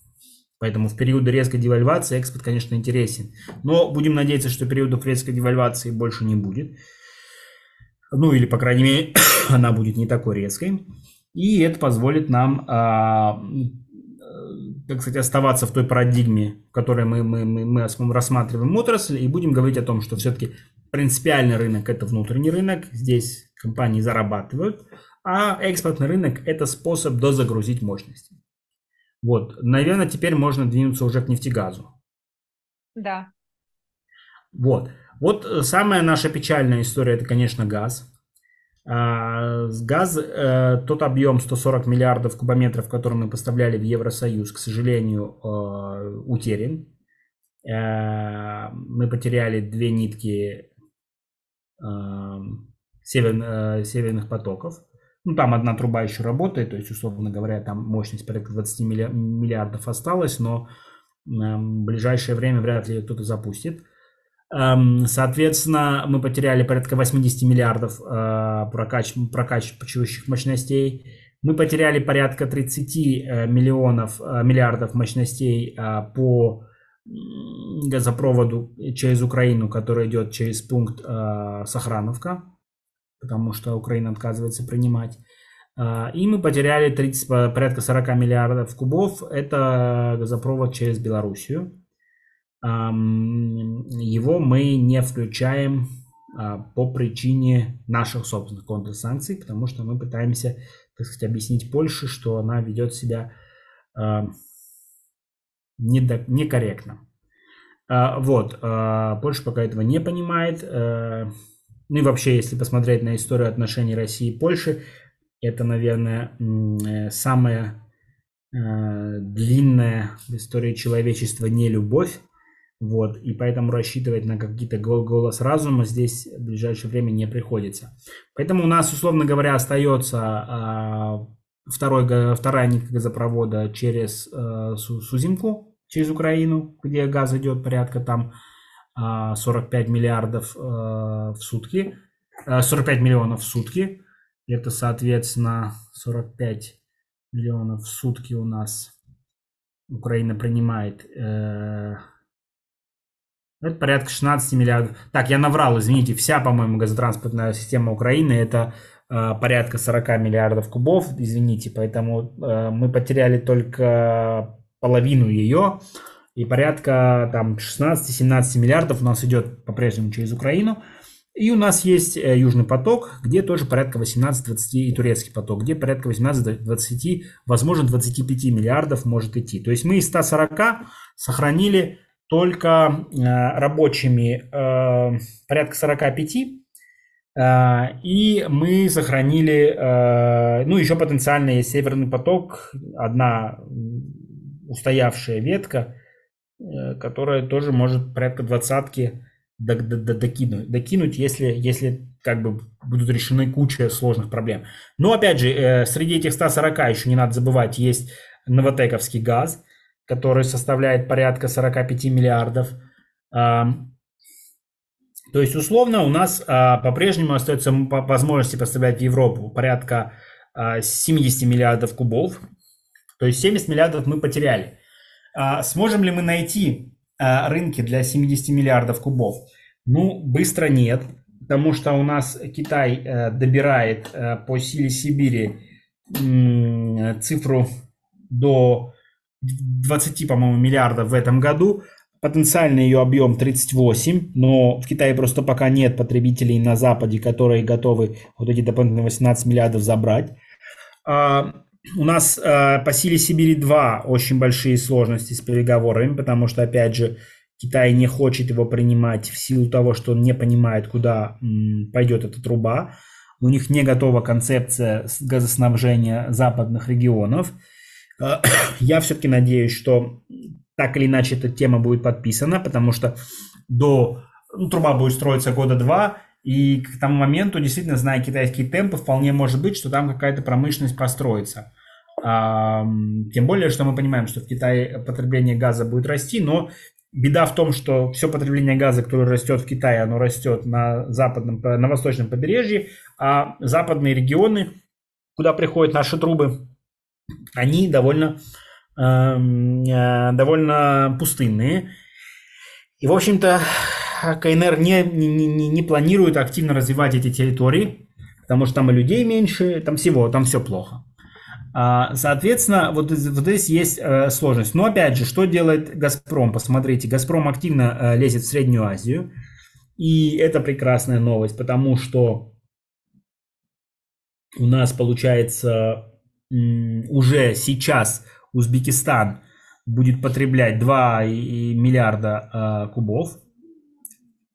Поэтому в периоды резкой девальвации экспорт, конечно, интересен. Но будем надеяться, что периодов резкой девальвации больше не будет. Ну, или, по крайней мере, она будет не такой резкой. И это позволит нам а, так сказать, оставаться в той парадигме, в которой мы, мы, мы, мы рассматриваем отрасль, и будем говорить о том, что все-таки принципиальный рынок – это внутренний рынок, здесь компании зарабатывают, а экспортный рынок – это способ дозагрузить мощности. Вот, наверное, теперь можно двинуться уже к нефтегазу. Да. Вот. Вот э, самая наша печальная история – это, конечно, газ. А, газ, э, тот объем 140 миллиардов кубометров, который мы поставляли в Евросоюз, к сожалению, э, утерян. Э, мы потеряли две нитки север, северных потоков. Ну, там одна труба еще работает, то есть, условно говоря, там мощность порядка 20 миллиардов осталась, но в ближайшее время вряд ли кто-то запустит. Эм, соответственно, мы потеряли порядка 80 миллиардов э, прокач... прокачивающих мощностей. Мы потеряли порядка 30 э, миллионов, э, миллиардов мощностей по газопроводу через Украину, который идет через пункт Сохрановка, потому что Украина отказывается принимать. И мы потеряли 30, порядка 40 миллиардов кубов. Это газопровод через Белоруссию его мы не включаем а, по причине наших собственных контрсанкций, потому что мы пытаемся, так сказать, объяснить Польше, что она ведет себя а, некорректно. А, вот, Польша пока этого не понимает. Ну и вообще, если посмотреть на историю отношений России и Польши, это, наверное, э, самая длинная в истории человечества не любовь вот, и поэтому рассчитывать на какие-то голос разума здесь в ближайшее время не приходится. Поэтому у нас, условно говоря, остается а, второй, вторая нитка газопровода через а, Сузимку, через Украину, где газ идет порядка там 45 миллиардов а, в сутки, а, 45 миллионов в сутки. Это, соответственно, 45 миллионов в сутки у нас Украина принимает. Э, это порядка 16 миллиардов. Так, я наврал, извините, вся, по-моему, газотранспортная система Украины это э, порядка 40 миллиардов кубов, извините, поэтому э, мы потеряли только половину ее, и порядка там 16-17 миллиардов у нас идет по-прежнему через Украину. И у нас есть э, Южный поток, где тоже порядка 18-20, и турецкий поток, где порядка 18-20, возможно, 25 миллиардов может идти. То есть мы из 140 сохранили только э, рабочими э, порядка 45, э, и мы сохранили, ну, еще потенциально есть Северный поток, одна устоявшая ветка, которая тоже может порядка двадцатки докинуть, докинуть если, если как бы будут решены куча сложных проблем. Но опять же, среди этих 140 еще не надо забывать, есть новотековский газ – который составляет порядка 45 миллиардов. То есть, условно, у нас а, по-прежнему остается возможности поставлять в Европу порядка 70 а, миллиардов кубов. То есть 70 миллиардов мы потеряли. А, сможем ли мы найти рынки для 70 миллиардов кубов? Ну, быстро нет, потому что у нас Китай э, добирает э, по силе Сибири цифру до 20, по-моему, миллиардов в этом году. Потенциальный ее объем 38, но в Китае просто пока нет потребителей на Западе, которые готовы вот эти дополнительные 18 миллиардов забрать. У нас а, по силе Сибири 2 очень большие сложности с переговорами, потому что, опять же, Китай не хочет его принимать в силу того, что он не понимает, куда пойдет эта труба. У них не готова концепция газоснабжения западных регионов. А, я все-таки надеюсь, что так или иначе эта тема будет подписана, потому что до ну, труба будет строиться года два, и к тому моменту, действительно, зная китайские темпы, вполне может быть, что там какая-то промышленность построится. А, тем более, что мы понимаем, что в Китае потребление газа будет расти, но беда в том, что все потребление газа, которое растет в Китае, оно растет на западном, на восточном побережье, а западные регионы, куда приходят наши трубы, они довольно Эм, э, довольно пустынные. И, в общем-то, КНР не, не, не планирует активно развивать эти территории, потому что там и людей меньше, там всего, там все плохо. А, соответственно, вот, вот здесь есть э, сложность. Но опять же, что делает Газпром? Посмотрите, Газпром активно э, лезет в Среднюю Азию. И это прекрасная новость, потому что у нас получается уже сейчас Узбекистан будет потреблять 2 миллиарда э, кубов,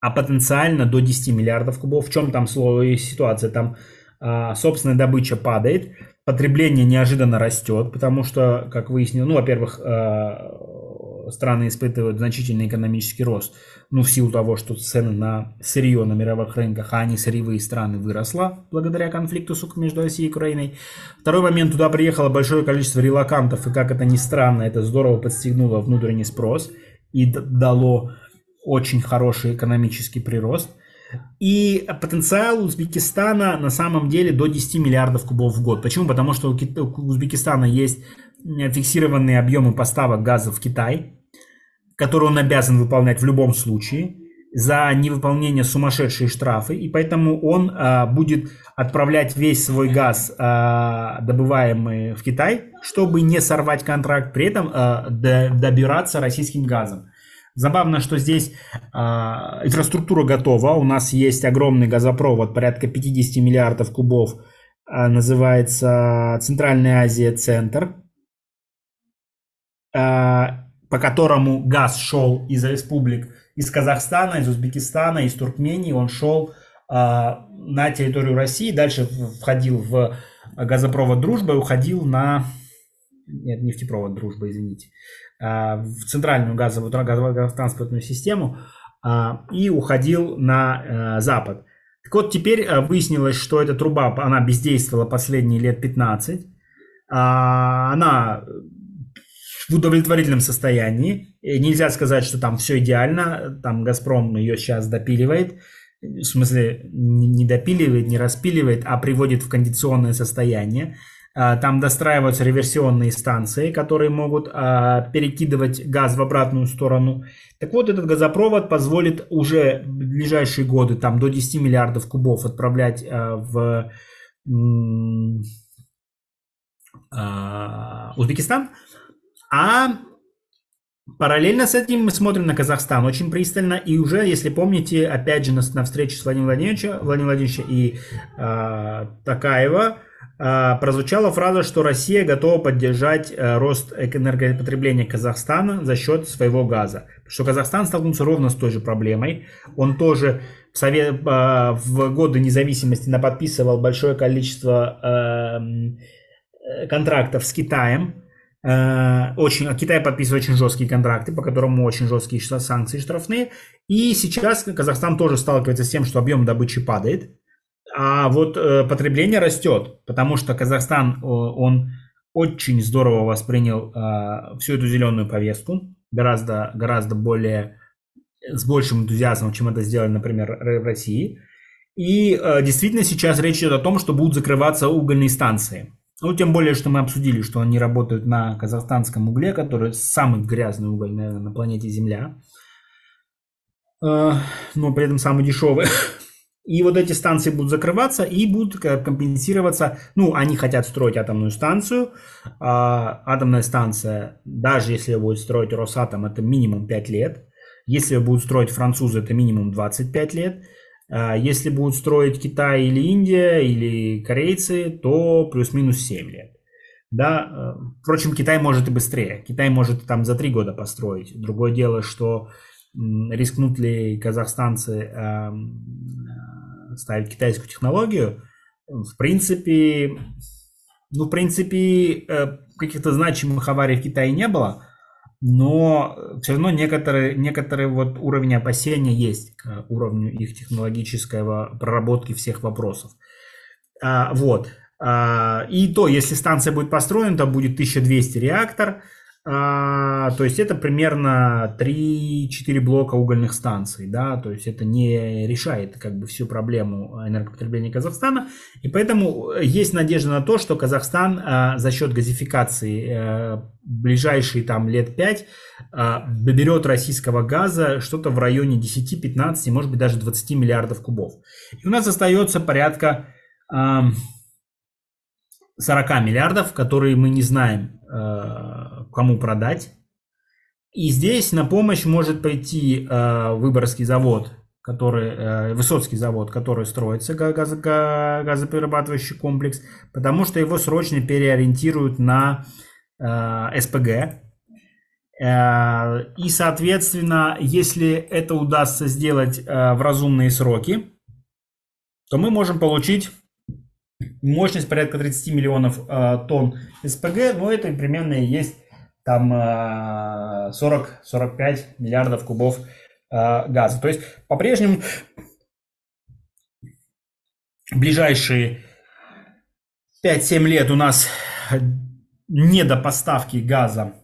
а потенциально до 10 миллиардов кубов. В чем там ситуация? Там э, собственная добыча падает, потребление неожиданно растет, потому что, как выяснилось, ну, во-первых, э, страны испытывают значительный экономический рост, ну, в силу того, что цены на сырье на мировых рынках, а они сырьевые страны, выросла благодаря конфликту между Россией и Украиной. Второй момент, туда приехало большое количество релакантов, и как это ни странно, это здорово подстегнуло внутренний спрос и дало очень хороший экономический прирост. И потенциал Узбекистана на самом деле до 10 миллиардов кубов в год. Почему? Потому что у Узбекистана есть фиксированные объемы поставок газа в Китай, которую он обязан выполнять в любом случае, за невыполнение сумасшедшие штрафы, и поэтому он а, будет отправлять весь свой газ, а, добываемый в Китай, чтобы не сорвать контракт, при этом а, до, добираться российским газом. Забавно, что здесь а, инфраструктура готова, у нас есть огромный газопровод, порядка 50 миллиардов кубов, а, называется Центральная Азия Центр. А, по которому газ шел из республик, из Казахстана, из Узбекистана, из Туркмении, он шел э, на территорию России, дальше входил в газопровод «Дружба» и уходил на... Нет, нефтепровод «Дружба», извините. Э, в центральную газовую, газовую транспортную систему э, и уходил на э, запад. Так вот, теперь выяснилось, что эта труба, она бездействовала последние лет 15. Она в удовлетворительном состоянии. И нельзя сказать, что там все идеально, там «Газпром» ее сейчас допиливает, в смысле не допиливает, не распиливает, а приводит в кондиционное состояние. А, там достраиваются реверсионные станции, которые могут а, перекидывать газ в обратную сторону. Так вот, этот газопровод позволит уже в ближайшие годы там, до 10 миллиардов кубов отправлять а, в Узбекистан. А параллельно с этим мы смотрим на Казахстан очень пристально. И уже, если помните, опять же на, на встрече с Владимиром Владимировичем, Владимиром Владимировичем и э, Такаева прозвучала фраза, что Россия готова поддержать э, рост энергопотребления Казахстана за счет своего газа. Что Казахстан столкнулся ровно с той же проблемой. Он тоже в, совет, э, в годы независимости наподписывал большое количество э, контрактов с Китаем Э, очень, а Китай подписывает очень жесткие контракты, по которым очень жесткие санкции штрафные. И сейчас Казахстан тоже сталкивается с тем, что объем добычи падает, а вот э, потребление растет, потому что Казахстан, он очень здорово воспринял э, всю эту зеленую повестку, гораздо, гораздо более с большим энтузиазмом, чем это сделали, например, в России. И э, действительно сейчас речь идет о том, что будут закрываться угольные станции. Ну, тем более, что мы обсудили, что они работают на казахстанском угле, который самый грязный уголь, наверное, на планете Земля. Э, но при этом самый дешевый. И вот эти станции будут закрываться и будут компенсироваться. Ну, они хотят строить атомную станцию. А атомная станция, даже если будет строить Росатом, это минимум 5 лет. Если будут строить французы, это минимум 25 лет. А если будут строить Китай или Индия или корейцы, то плюс-минус 7 лет. Да, э, впрочем, Китай может и быстрее. Китай может там за 3 года построить. Другое дело, что рискнут ли казахстанцы эм, ставить китайскую технологию, в принципе, ну, в принципе, э, каких-то значимых аварий в Китае не было, но все равно некоторые, некоторые вот уровни опасения есть к уровню их технологического проработки всех вопросов. А, вот. А, и то, если станция будет построена, то будет 1200 реактор, а, то есть это примерно 3-4 блока угольных станций, да, то есть это не решает как бы всю проблему энергопотребления Казахстана, и поэтому есть надежда на то, что Казахстан а, за счет газификации а, ближайшие там лет 5 а, доберет российского газа что-то в районе 10-15, может быть даже 20 миллиардов кубов. И у нас остается порядка а, 40 миллиардов, которые мы не знаем, э, кому продать. И здесь на помощь может пойти э, Выборгский завод, который, э, Высоцкий завод, который строится, газо, газоперерабатывающий комплекс, потому что его срочно переориентируют на СПГ. И, соответственно, если это удастся сделать в разумные сроки, то мы можем получить мощность порядка 30 миллионов э, тонн СПГ, но это примерно и есть там э, 40-45 миллиардов кубов э, газа. То есть по-прежнему ближайшие 5-7 лет у нас не до поставки газа,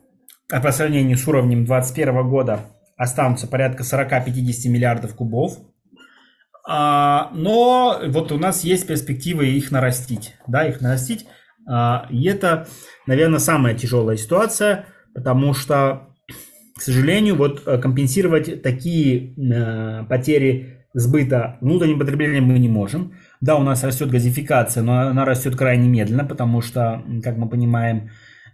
а по сравнению с уровнем 2021 года останутся порядка 40-50 миллиардов кубов. А, но вот у нас есть перспективы их нарастить, да, их нарастить. А, и это, наверное, самая тяжелая ситуация, потому что, к сожалению, вот э, компенсировать такие э, потери сбыта внутренним потреблением мы не можем. Да, у нас растет газификация, но она растет крайне медленно, потому что, как мы понимаем,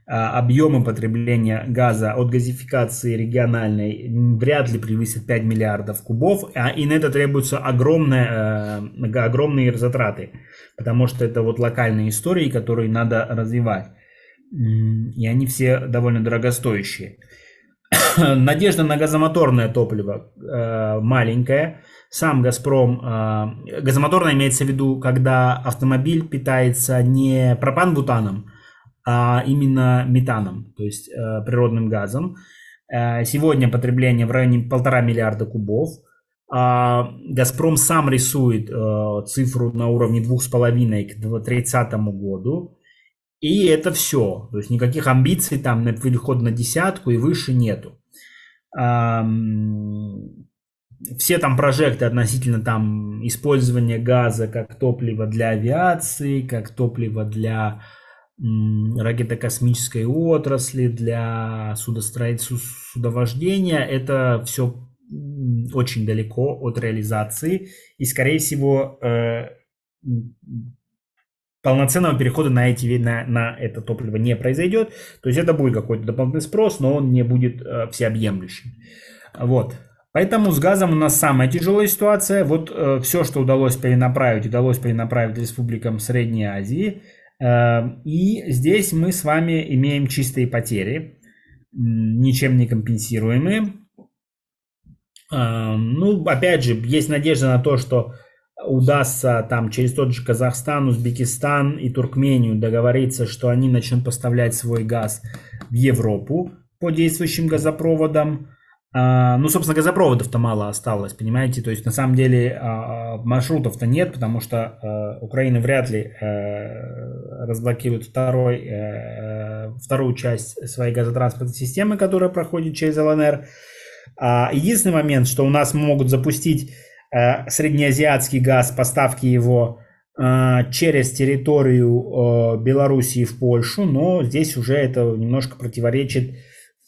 а, объемы потребления газа от газификации региональной вряд ли превысят 5 миллиардов кубов, а и на это требуются огромные, э, огромные затраты, потому что это вот локальные истории, которые надо развивать. И они все довольно дорогостоящие. Надежда на газомоторное топливо э, маленькая. Сам Газпром, э, газомоторное имеется в виду, когда автомобиль питается не пропан-бутаном, а именно метаном, то есть э, природным газом. Э, сегодня потребление в районе полтора миллиарда кубов. А Газпром сам рисует э, цифру на уровне двух с половиной к 2030 году. И это все. То есть никаких амбиций там на переход на десятку и выше нету. Все там прожекты относительно там использования газа как топлива для авиации, как топлива для ракетокосмической отрасли, для судостроительства, судовождения. Это все очень далеко от реализации. И, скорее всего, э, полноценного перехода на, эти, на, на это топливо не произойдет. То есть это будет какой-то дополнительный спрос, но он не будет э, всеобъемлющим. Вот. Поэтому с газом у нас самая тяжелая ситуация. Вот э, все, что удалось перенаправить, удалось перенаправить республикам Средней Азии – Эм, и здесь мы с вами имеем чистые потери, ничем не компенсируемые. Эм, ну, опять же, есть надежда на то, что удастся там через тот же Казахстан, Узбекистан и Туркмению договориться, что они начнут поставлять свой газ в Европу по действующим газопроводам. А, ну, собственно, газопроводов-то мало осталось, понимаете? То есть, на самом деле, а, маршрутов-то нет, потому что а, Украина вряд ли э, разблокирует второй, э, вторую часть своей газотранспортной системы, которая проходит через ЛНР. Единственный момент, что у нас могут запустить э, среднеазиатский газ, поставки его через территорию Белоруссии в Польшу, но здесь уже это немножко противоречит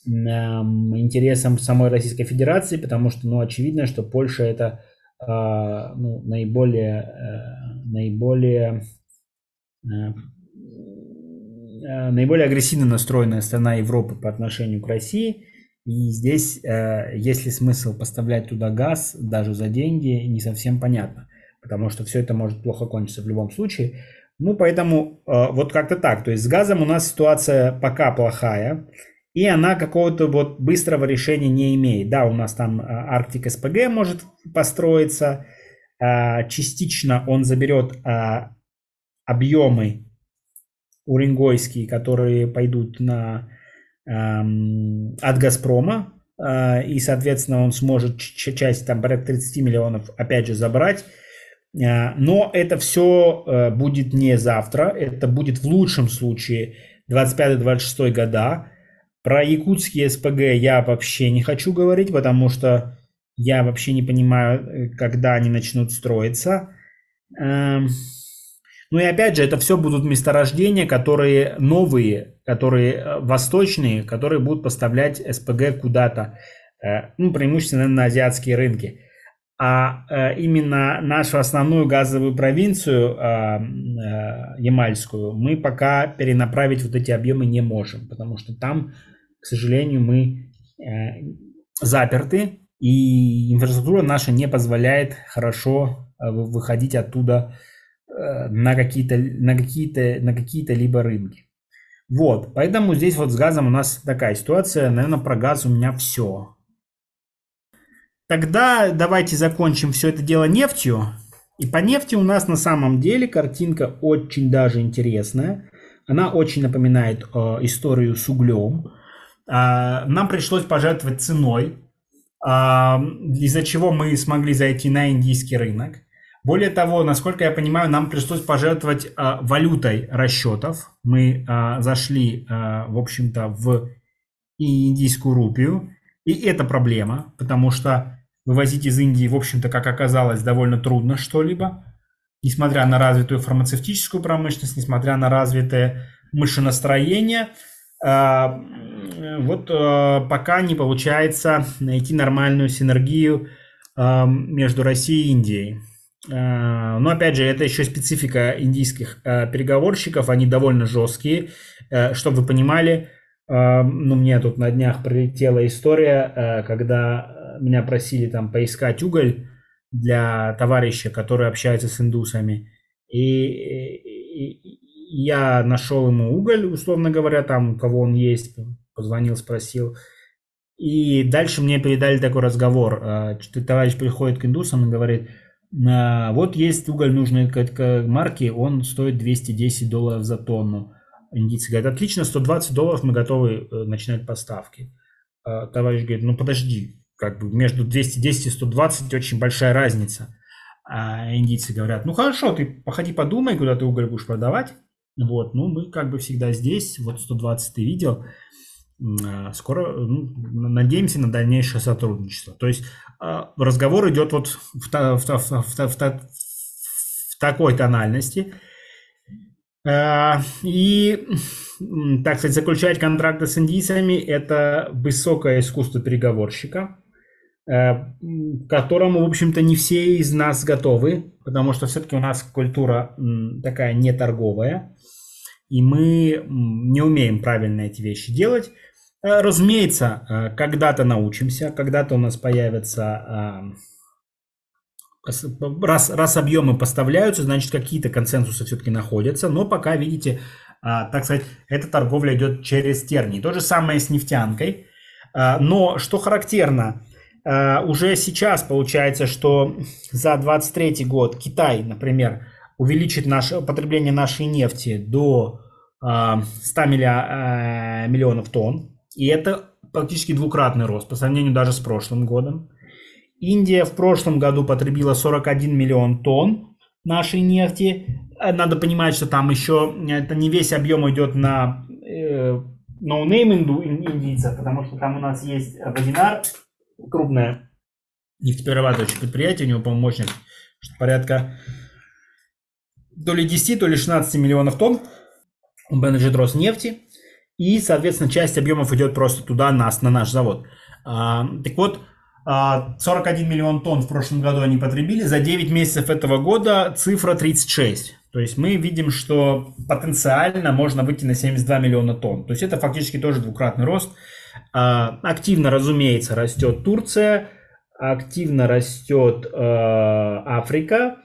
интересам самой Российской Федерации, потому что, ну, очевидно, что Польша это ну, наиболее, наиболее, наиболее агрессивно настроенная страна Европы по отношению к России. И здесь, есть ли смысл поставлять туда газ даже за деньги, не совсем понятно, потому что все это может плохо кончиться в любом случае. Ну, поэтому вот как-то так. То есть с газом у нас ситуация пока плохая и она какого-то вот быстрого решения не имеет. Да, у нас там Арктик СПГ может построиться, частично он заберет объемы уренгойские, которые пойдут на, от Газпрома, а, и, соответственно, он сможет часть, там, порядка 30 миллионов, опять же, забрать. Но это все э, будет не завтра, это будет в лучшем случае 25-26 года, про якутские СПГ я вообще не хочу говорить, потому что я вообще не понимаю, э, когда они начнут строиться. Ну и опять же, это все будут месторождения, которые новые, которые э, восточные, которые будут поставлять СПГ куда-то, э, ну, преимущественно на азиатские рынки. А именно нашу основную газовую провинцию Ямальскую мы пока перенаправить вот эти объемы не можем, потому что там к сожалению, мы э, заперты, и инфраструктура наша не позволяет хорошо э, выходить оттуда э, на какие-то на какие-то на какие-то либо рынки. Вот, поэтому здесь вот с газом у нас такая ситуация. Наверное, про газ у меня все. Тогда давайте закончим все это дело нефтью. И по нефти у нас на самом деле картинка очень даже интересная. Она очень напоминает э, историю с углем. А, нам пришлось пожертвовать ценой, а, из-за чего мы смогли зайти на индийский рынок. Более того, насколько я понимаю, нам пришлось пожертвовать а, валютой расчетов. Мы зашли, в общем-то, в индийскую рупию. И это проблема, потому что вывозить из Индии, в общем-то, как оказалось, довольно трудно что-либо. Несмотря на развитую фармацевтическую промышленность, несмотря на развитое а, вот пока не получается найти нормальную синергию между Россией и Индией. Но опять же, это еще специфика индийских переговорщиков, они довольно жесткие. Чтобы вы понимали, ну мне тут на днях прилетела история, когда меня просили там поискать уголь для товарища, который общается с индусами. И, я нашел ему уголь, условно говоря, там, у кого он есть, позвонил, спросил. И дальше мне передали такой разговор. Товарищ приходит к индусам и говорит, «А, вот есть уголь нужной марки, он стоит 210 долларов за тонну. Индийцы говорят, отлично, 120 долларов мы готовы э, начинать поставки. А товарищ говорит, ну подожди, как бы между 210 и 120 очень большая разница. А индийцы говорят, ну хорошо, ты походи подумай, куда ты уголь будешь продавать. Вот, ну, мы как бы всегда здесь, вот 120 ты видел, а, скоро ну, надеемся на дальнейшее сотрудничество. То есть а, разговор идет вот в, в, в, в, в, в такой тональности. А, и, так сказать, заключать контракты с индийцами – это высокое искусство переговорщика, к которому, в общем-то, не все из нас готовы, потому что все-таки у нас культура такая не торговая и мы не умеем правильно эти вещи делать. Э, разумеется, э, когда-то научимся, когда-то у нас появятся раз, раз объемы поставляются, значит какие-то консенсусы все-таки находятся, но пока, видите, а, так сказать, эта торговля идет через тернии. То же самое с нефтянкой. А, но что характерно, а, уже сейчас получается, что за 23 год Китай, например, увеличит наше потребление нашей нефти до 100 а, а, миллионов тонн. И это практически двукратный рост по сравнению даже с прошлым годом. Индия в прошлом году потребила 41 миллион тонн нашей нефти. Э, надо понимать, что там еще это не весь объем идет на э, no name индийцев, потому что там у нас есть Вадинар, крупное нефтеперерабатывающее предприятие, у него, по-моему, мощность порядка то ли 10, то ли 16 миллионов тонн принадлежит Роснефти, и, соответственно, часть объемов идет просто туда, нас, на наш завод. А, так вот, 41 миллион тонн в прошлом году они потребили, за 9 месяцев этого года цифра 36. То есть мы видим, что потенциально можно выйти на 72 миллиона тонн. То есть это фактически тоже двукратный рост. А, активно, разумеется, растет Турция, активно растет э, Африка.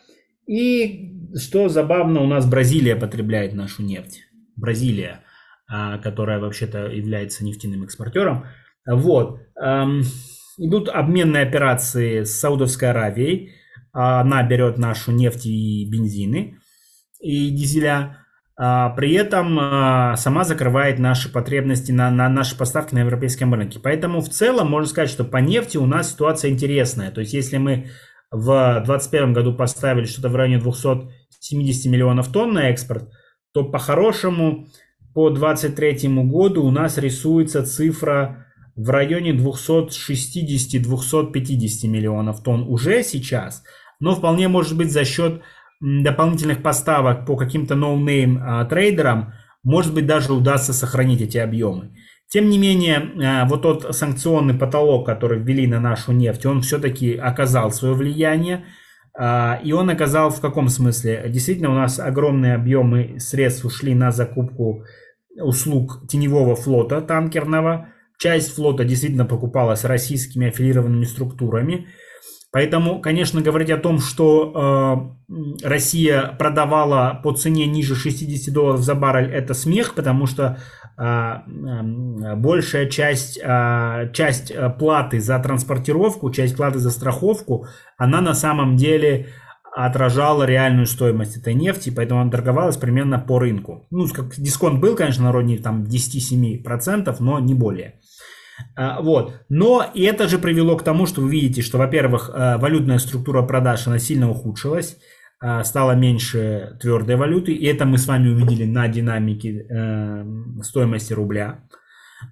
И что забавно, у нас Бразилия потребляет нашу нефть. Бразилия, а, которая вообще-то является нефтяным экспортером. Вот. Идут обменные операции с Саудовской Аравией. Она берет нашу нефть и бензины и дизеля. А при этом а, сама закрывает наши потребности на, на наши поставки на европейском рынке. Поэтому в целом можно сказать, что по нефти у нас ситуация интересная. То есть если мы в 2021 году поставили что-то в районе 270 миллионов тонн на экспорт, то по-хорошему по 2023 году у нас рисуется цифра в районе 260-250 миллионов тонн уже сейчас, но вполне может быть за счет дополнительных поставок по каким-то no name трейдерам, может быть даже удастся сохранить эти объемы. Тем не менее, а, вот тот санкционный потолок, который ввели на нашу нефть, он все-таки оказал свое влияние. А, и он оказал в каком смысле? Действительно, у нас огромные объемы средств ушли на закупку услуг теневого флота танкерного, Часть флота действительно покупалась российскими аффилированными структурами. Поэтому, конечно, говорить о том, что э, Россия продавала по цене ниже 60 долларов за баррель, это смех, потому что э, э, большая часть, э, часть платы за транспортировку, часть платы за страховку, она на самом деле отражала реальную стоимость этой нефти, поэтому она торговалась примерно по рынку. Ну, как дисконт был, конечно, на уровне там 10-7%, но не более. А, вот. Но и это же привело к тому, что вы видите, что, во-первых, э, валютная структура продаж, она сильно ухудшилась, э, стало меньше твердой валюты, и это мы с вами увидели на динамике э, стоимости рубля.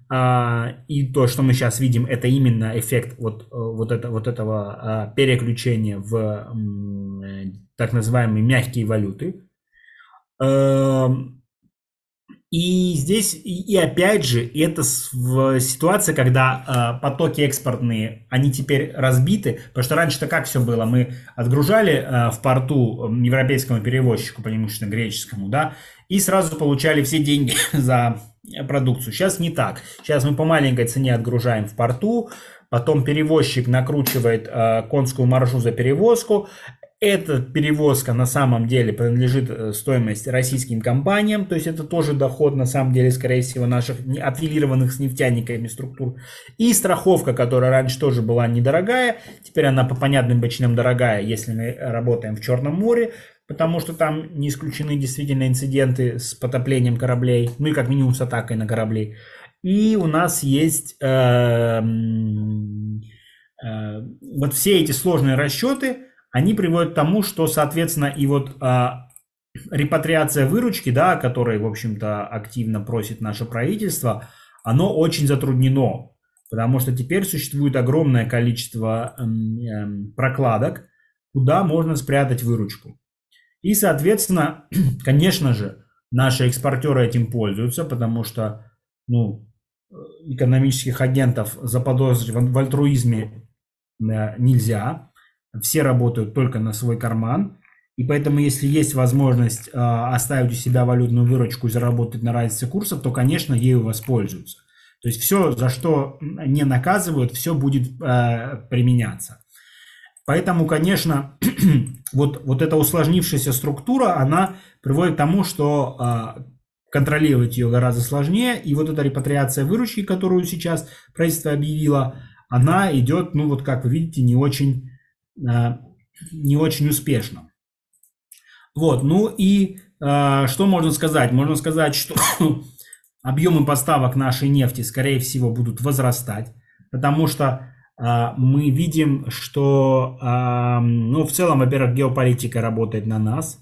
А, и то, что мы сейчас видим, это именно эффект вот, вот, это, вот этого переключения в так называемые мягкие валюты. Эм, и здесь, и опять же, это ситуация, когда э, потоки экспортные, они теперь разбиты, потому что раньше-то как все было, мы отгружали э, в порту европейскому перевозчику, преимущественно греческому, да, и сразу получали все деньги за продукцию. Сейчас не так. Сейчас мы по маленькой цене отгружаем в порту, потом перевозчик накручивает э, конскую маржу за перевозку, эта перевозка на самом деле принадлежит э, стоимости российским компаниям, то есть это тоже доход на самом деле, скорее всего, наших аффилированных с нефтяниками структур. И страховка, которая раньше тоже была недорогая, теперь она по понятным причинам дорогая, если мы работаем в Черном море, потому что там не исключены действительно инциденты с потоплением кораблей, ну и как минимум с атакой на корабли. И у нас есть э, э, вот все эти сложные расчеты, они приводят к тому, что, соответственно, и вот а, репатриация выручки, да, о которой, в общем-то, активно просит наше правительство, оно очень затруднено, потому что теперь существует огромное количество эм, прокладок, куда можно спрятать выручку. И, соответственно, конечно же, наши экспортеры этим пользуются, потому что ну, экономических агентов заподозрить в альтруизме э, нельзя все работают только на свой карман. И поэтому, если есть возможность э, оставить у себя валютную выручку и заработать на разнице курсов, то, конечно, ею воспользуются. То есть все, за что не наказывают, все будет э, применяться. Поэтому, конечно, вот, вот эта усложнившаяся структура, она приводит к тому, что э, контролировать ее гораздо сложнее. И вот эта репатриация выручки, которую сейчас правительство объявило, она идет, ну вот как вы видите, не очень Э, не очень успешно. Вот, ну и э, что можно сказать? Можно сказать, что объемы поставок нашей нефти, скорее всего, будут возрастать, потому что мы видим, что, ну, в целом, во-первых, геополитика работает на нас.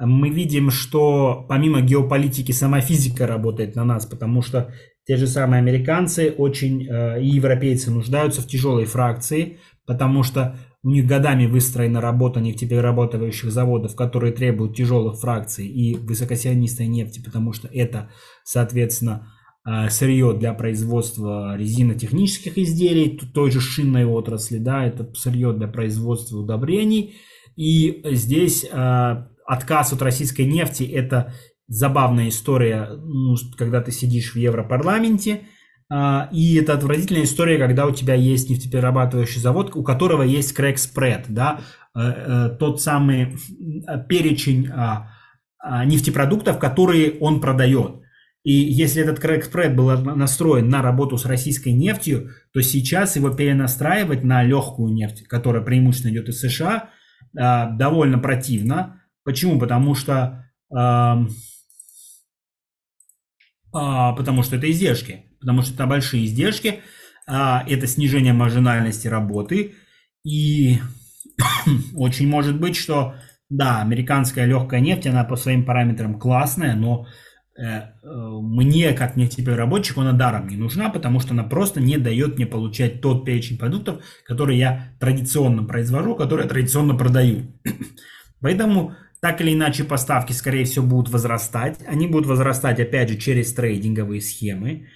Мы видим, что помимо геополитики сама физика работает на нас, потому что те же самые американцы очень э, и европейцы нуждаются в тяжелой фракции, потому что у них годами выстроена работа нефтеперерабатывающих заводов, которые требуют тяжелых фракций и высокосионистой нефти, потому что это, соответственно, сырье для производства резинотехнических изделий, той же шинной отрасли, да, это сырье для производства удобрений. И здесь э, отказ от российской нефти – это забавная история, ну, когда ты сидишь в Европарламенте, э, и это отвратительная история, когда у тебя есть нефтеперерабатывающий завод, у которого есть крэк-спред, да, э, э, тот самый перечень э, нефтепродуктов, которые он продает. И если этот крэк спред был настроен на работу с российской нефтью, то сейчас его перенастраивать на легкую нефть, которая преимущественно идет из США, довольно противно. Почему? Потому что, потому что это издержки. Потому что это большие издержки, а, это снижение маржинальности работы. И очень может быть, что да, американская легкая нефть, она по своим параметрам классная, но мне, как нефтепереработчику, она даром не нужна, потому что она просто не дает мне получать тот перечень продуктов, который я традиционно произвожу, который я традиционно продаю. Поэтому так или иначе поставки, скорее всего, будут возрастать. Они будут возрастать, опять же, через трейдинговые схемы.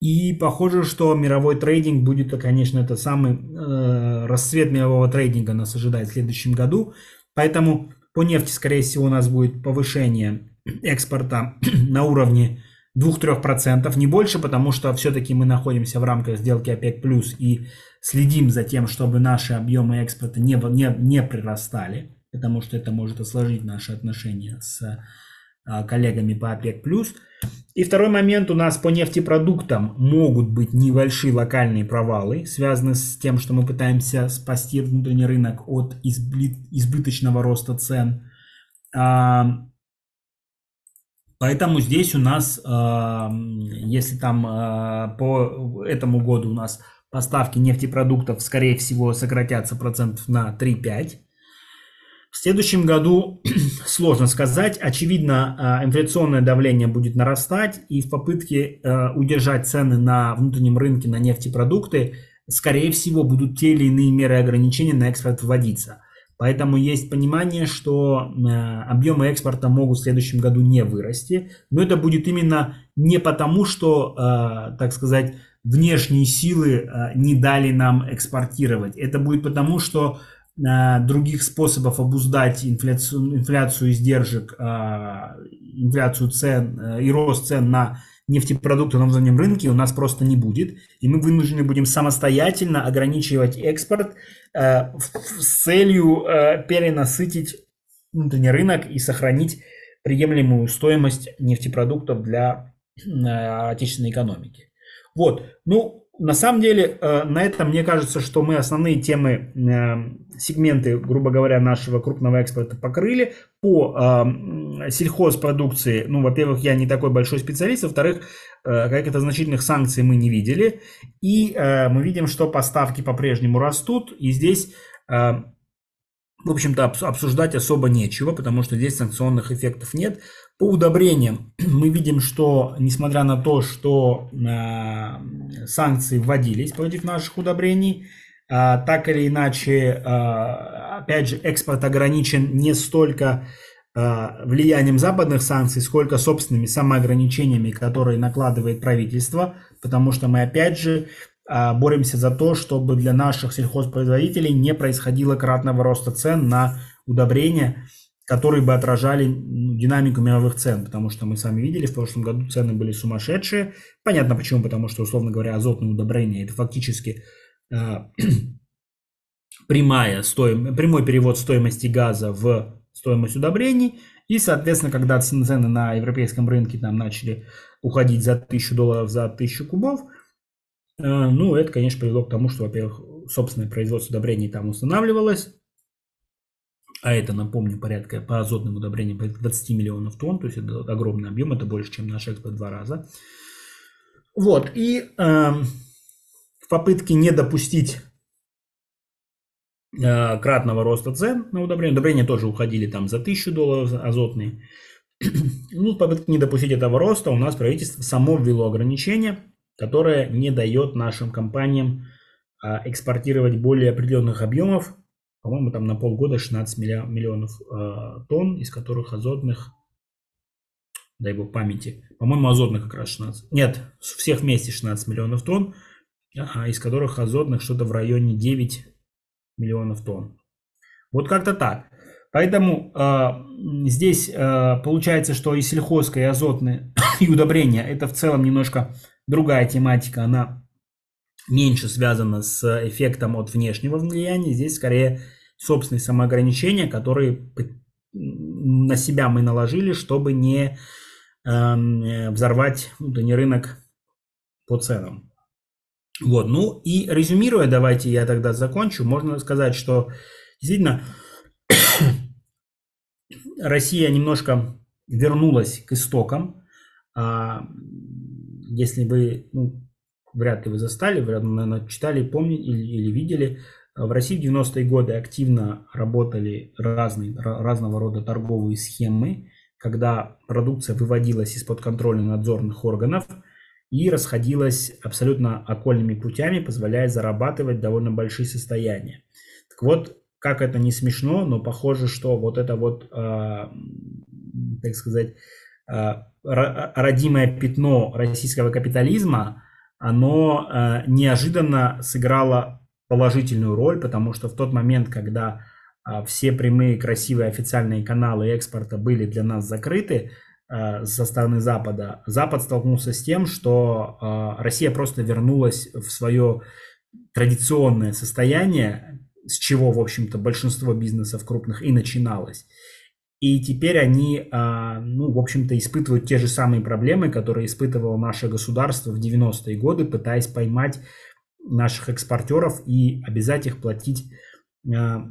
И похоже, что мировой трейдинг будет, конечно, это самый э, расцвет мирового трейдинга нас ожидает в следующем году. Поэтому по нефти, скорее всего, у нас будет повышение экспорта на уровне 2-3%, не больше, потому что все-таки мы находимся в рамках сделки ОПЕК+, и следим за тем, чтобы наши объемы экспорта не, не, не прирастали, потому что это может осложнить наши отношения с а, коллегами по ОПЕК+. И второй момент у нас по нефтепродуктам могут быть небольшие локальные провалы, связанные с тем, что мы пытаемся спасти внутренний рынок от избыточного роста цен. А, поэтому здесь у нас, а, если там по этому году у нас поставки нефтепродуктов, скорее всего, сократятся процентов на 3-5, в следующем году сложно сказать. Очевидно, а, инфляционное давление будет нарастать, и в попытке а, удержать цены на внутреннем рынке на нефтепродукты, скорее всего, будут те или иные меры ограничения на экспорт вводиться. Поэтому есть понимание, что а, объемы экспорта могут в следующем году не вырасти, но это будет именно не потому, что, так сказать, внешние силы не дали нам экспортировать. Это будет потому, что других способов обуздать инфляцию, инфляцию издержек, инфляцию цен э, и рост цен на нефтепродукты на внутреннем рынке у нас просто не будет. И мы вынуждены будем самостоятельно ограничивать экспорт э, с целью э, перенасытить внутренний рынок и сохранить приемлемую стоимость нефтепродуктов для отечественной экономики. Вот, ну, на самом деле, э, на этом мне кажется, что мы основные темы, э, сегменты, грубо говоря, нашего крупного экспорта покрыли. По э, сельхозпродукции, ну, во-первых, я не такой большой специалист, во-вторых, каких-то значительных санкций мы не видели. И мы видим, что поставки по-прежнему растут, и здесь в общем-то, обсуждать особо нечего, потому что здесь санкционных эффектов нет. По удобрениям мы видим, что несмотря на то, что э, санкции вводились против наших удобрений, э, так или иначе, э, опять же, экспорт ограничен не столько э, влиянием западных санкций, сколько собственными самоограничениями, которые накладывает правительство, потому что мы опять же боремся за то, чтобы для наших сельхозпроизводителей не происходило кратного роста цен на удобрения, которые бы отражали динамику мировых цен, потому что мы сами видели, в прошлом году цены были сумасшедшие. Понятно почему, потому что, условно говоря, азотные удобрения – это фактически э, прямая стоим, прямой перевод стоимости газа в стоимость удобрений. И, соответственно, когда цены на европейском рынке там начали уходить за 1000 долларов за 1000 кубов, ну, это, конечно, привело к тому, что, во-первых, собственное производство удобрений там устанавливалось, а это, напомню, порядка по азотным удобрениям порядка 20 миллионов тонн, то есть это огромный объем, это больше, чем наш экспорт в два раза. Вот, и э, в попытке не допустить э, кратного роста цен на удобрения, удобрения тоже уходили там за 1000 долларов азотные, ну, в попытке не допустить этого роста у нас правительство само ввело ограничение, которое не дает нашим компаниям э, экспортировать более определенных объемов по-моему, там на полгода 16 миллионов э, тонн, из которых азотных дай бог памяти. По-моему, азотных как раз 16. Нет, всех вместе 16 миллионов тонн, из которых азотных что-то в районе 9 миллионов тонн. Вот как-то так. Поэтому э, здесь э, получается, что и сельхозка, и азотные, и удобрения это в целом немножко другая тематика. Она меньше связана с эффектом от внешнего влияния. Здесь скорее собственные самоограничения, которые на себя мы наложили, чтобы не э, взорвать не рынок по ценам. Вот, ну и резюмируя, давайте я тогда закончу. Можно сказать, что действительно Россия немножко вернулась к истокам. Если вы, ну, вряд ли вы застали, вряд ли, наверное, читали, помните или, или видели, в России в 90-е годы активно работали разные, разного рода торговые схемы, когда продукция выводилась из-под контроля надзорных органов и расходилась абсолютно окольными путями, позволяя зарабатывать довольно большие состояния. Так вот, как это не смешно, но похоже, что вот это вот, э, так сказать, родимое пятно российского капитализма, оно э, неожиданно сыграло положительную роль, потому что в тот момент, когда э, все прямые красивые официальные каналы экспорта были для нас закрыты э, со стороны Запада, Запад столкнулся с тем, что э, Россия просто вернулась в свое традиционное состояние, с чего, в общем-то, большинство бизнесов крупных и начиналось. И теперь они, а, ну, в общем-то, испытывают те же самые проблемы, которые испытывало наше государство в 90-е годы, пытаясь поймать наших экспортеров и обязать их платить а,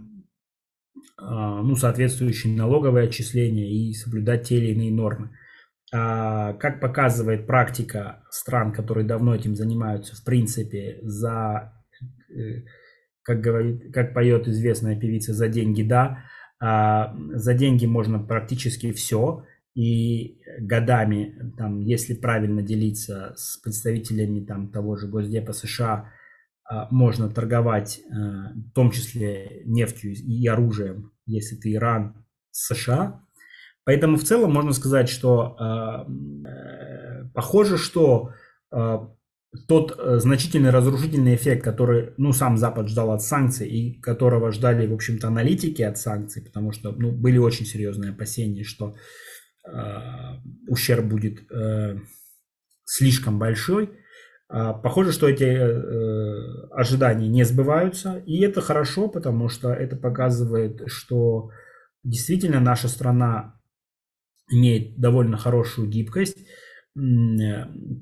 а, ну, соответствующие налоговые отчисления и соблюдать те или иные нормы. Как показывает практика стран, которые давно этим занимаются, в принципе, за э, как, говорит, как поет известная певица, за деньги да, за деньги можно практически все, и годами, там, если правильно делиться с представителями там, того же Госдепа США, а, можно торговать а, в том числе нефтью и оружием, если ты Иран, США. Поэтому в целом можно сказать, что а, э, похоже, что тот э, значительный разрушительный эффект, который, ну, сам Запад ждал от санкций и которого ждали, в общем-то, аналитики от санкций, потому что, ну, были очень серьезные опасения, что э, ущерб будет э, слишком большой. Э, похоже, что эти э, ожидания не сбываются, и это хорошо, потому что это показывает, что действительно наша страна имеет довольно хорошую гибкость,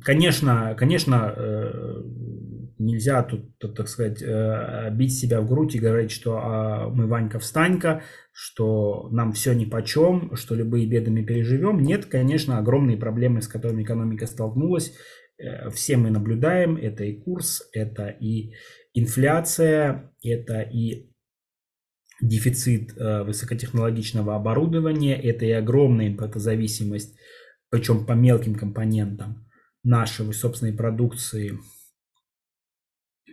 Конечно, конечно, э, нельзя тут, так сказать, э, бить себя в грудь и говорить, что а, мы Ванька встанька, что нам все ни по чем, что любые беды мы переживем. Нет, конечно, огромные проблемы, с которыми экономика столкнулась, э, все мы наблюдаем. Это и курс, это и инфляция, это и дефицит высокотехнологичного оборудования, это и огромная импортозависимость причем по мелким компонентам нашей собственной продукции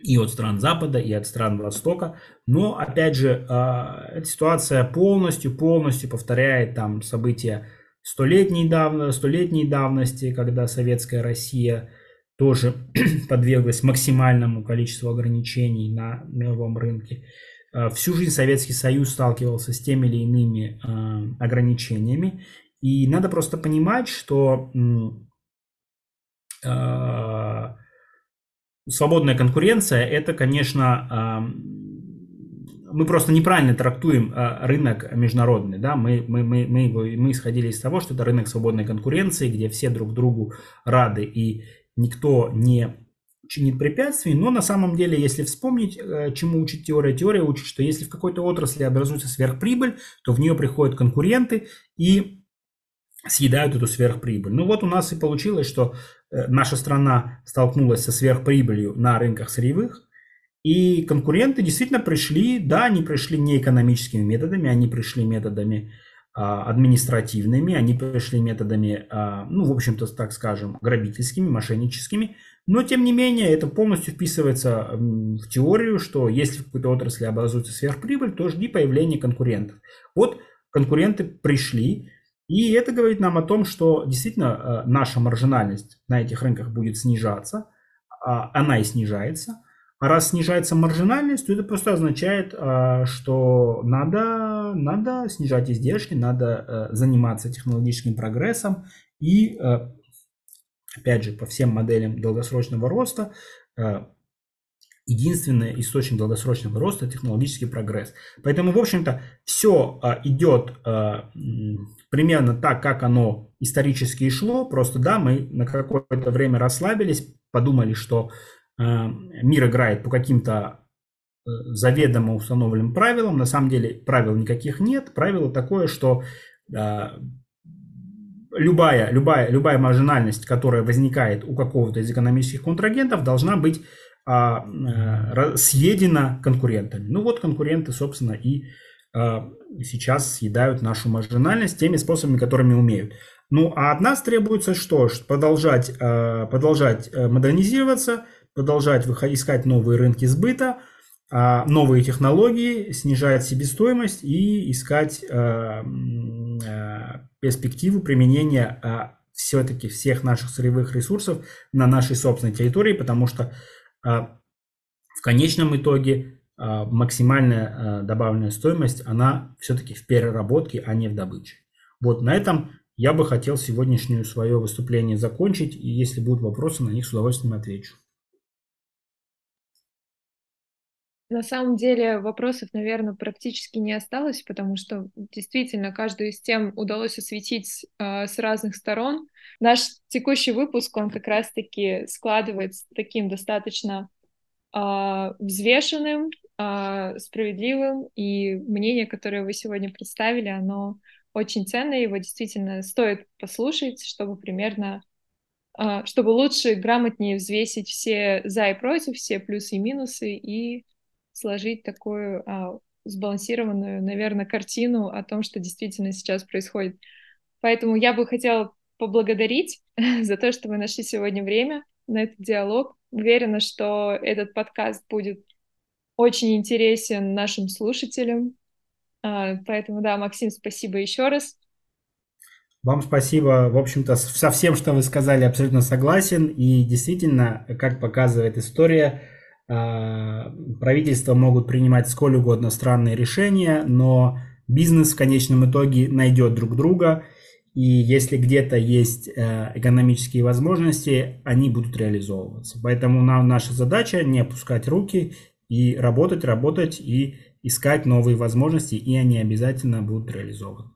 и от стран Запада, и от стран Востока. Но, опять же, а, эта ситуация полностью, полностью повторяет там события столетней, давно, столетней давности, когда советская Россия тоже подверглась максимальному количеству ограничений на мировом рынке. А, всю жизнь Советский Союз сталкивался с теми или иными э, ограничениями. И надо просто понимать, что э, свободная конкуренция это, конечно, э, мы просто неправильно трактуем э, рынок международный. Да? Мы, мы, мы, мы, мы исходили из того, что это рынок свободной конкуренции, где все друг другу рады и никто не чинит препятствий, но на самом деле, если вспомнить, чему учит теория, теория учит, что если в какой-то отрасли образуется сверхприбыль, то в нее приходят конкуренты и съедают эту сверхприбыль. Ну вот у нас и получилось, что э, наша страна столкнулась со сверхприбылью на рынках сырьевых, и конкуренты действительно пришли, да, они пришли не экономическими методами, они пришли методами а, административными, они пришли методами, а, ну, в общем-то, так скажем, грабительскими, мошенническими, но, тем не менее, это полностью вписывается в теорию, что если в какой-то отрасли образуется сверхприбыль, то жди появления конкурентов. Вот конкуренты пришли, И это говорит нам о том, что действительно наша маржинальность на этих рынках будет снижаться, а, она и снижается. А раз снижается маржинальность, то это просто означает, что надо, надо снижать издержки, надо заниматься технологическим прогрессом и опять же, по всем моделям долгосрочного роста, э, единственный источник долгосрочного роста – технологический прогресс. Поэтому, в общем-то, все э, идет э, примерно так, как оно исторически и шло. Просто, да, мы на какое-то время расслабились, подумали, что мир играет по каким-то заведомо установленным правилам. На самом деле правил никаких нет. Правило такое, что любая, любая, любая маржинальность, которая возникает у какого-то из экономических контрагентов, должна быть а, а, съедена конкурентами. Ну вот конкуренты, собственно, и сейчас съедают нашу маржинальность теми способами, которыми умеют. Ну, а от нас требуется что? Продолжать, а, продолжать э, модернизироваться, продолжать искать новые рынки сбыта, а, новые технологии, снижать себестоимость и искать а, а, перспективу применения все-таки всех наших сырьевых ресурсов на нашей собственной территории, потому что в конечном итоге максимальная добавленная стоимость, она все-таки в переработке, а не в добыче. Вот на этом я бы хотел сегодняшнее свое выступление закончить, и если будут вопросы, на них с удовольствием отвечу. На самом деле вопросов, наверное, практически не осталось, потому что действительно каждую из тем удалось осветить э, с разных сторон. Наш текущий выпуск, он как раз-таки складывается таким достаточно э, взвешенным, э, справедливым, и мнение, которое вы сегодня представили, оно очень ценное, его действительно стоит послушать, чтобы примерно чтобы лучше, грамотнее взвесить все за и против, все плюсы и минусы, и сложить такую а, сбалансированную, наверное, картину о том, что действительно сейчас происходит. Поэтому я бы хотела поблагодарить за то, что вы нашли сегодня время на этот диалог. Уверена, что этот подкаст будет очень интересен нашим слушателям. А, поэтому, да, Максим, спасибо еще раз. Вам спасибо. В общем-то, со всем, что вы сказали, абсолютно согласен. И действительно, как показывает история, а, правительства могут принимать сколь угодно странные решения, но бизнес в конечном итоге найдет друг друга, и если где-то есть э, экономические возможности, они будут реализовываться. Поэтому нам наша задача не опускать руки и работать, работать и искать новые возможности, и они обязательно будут реализованы.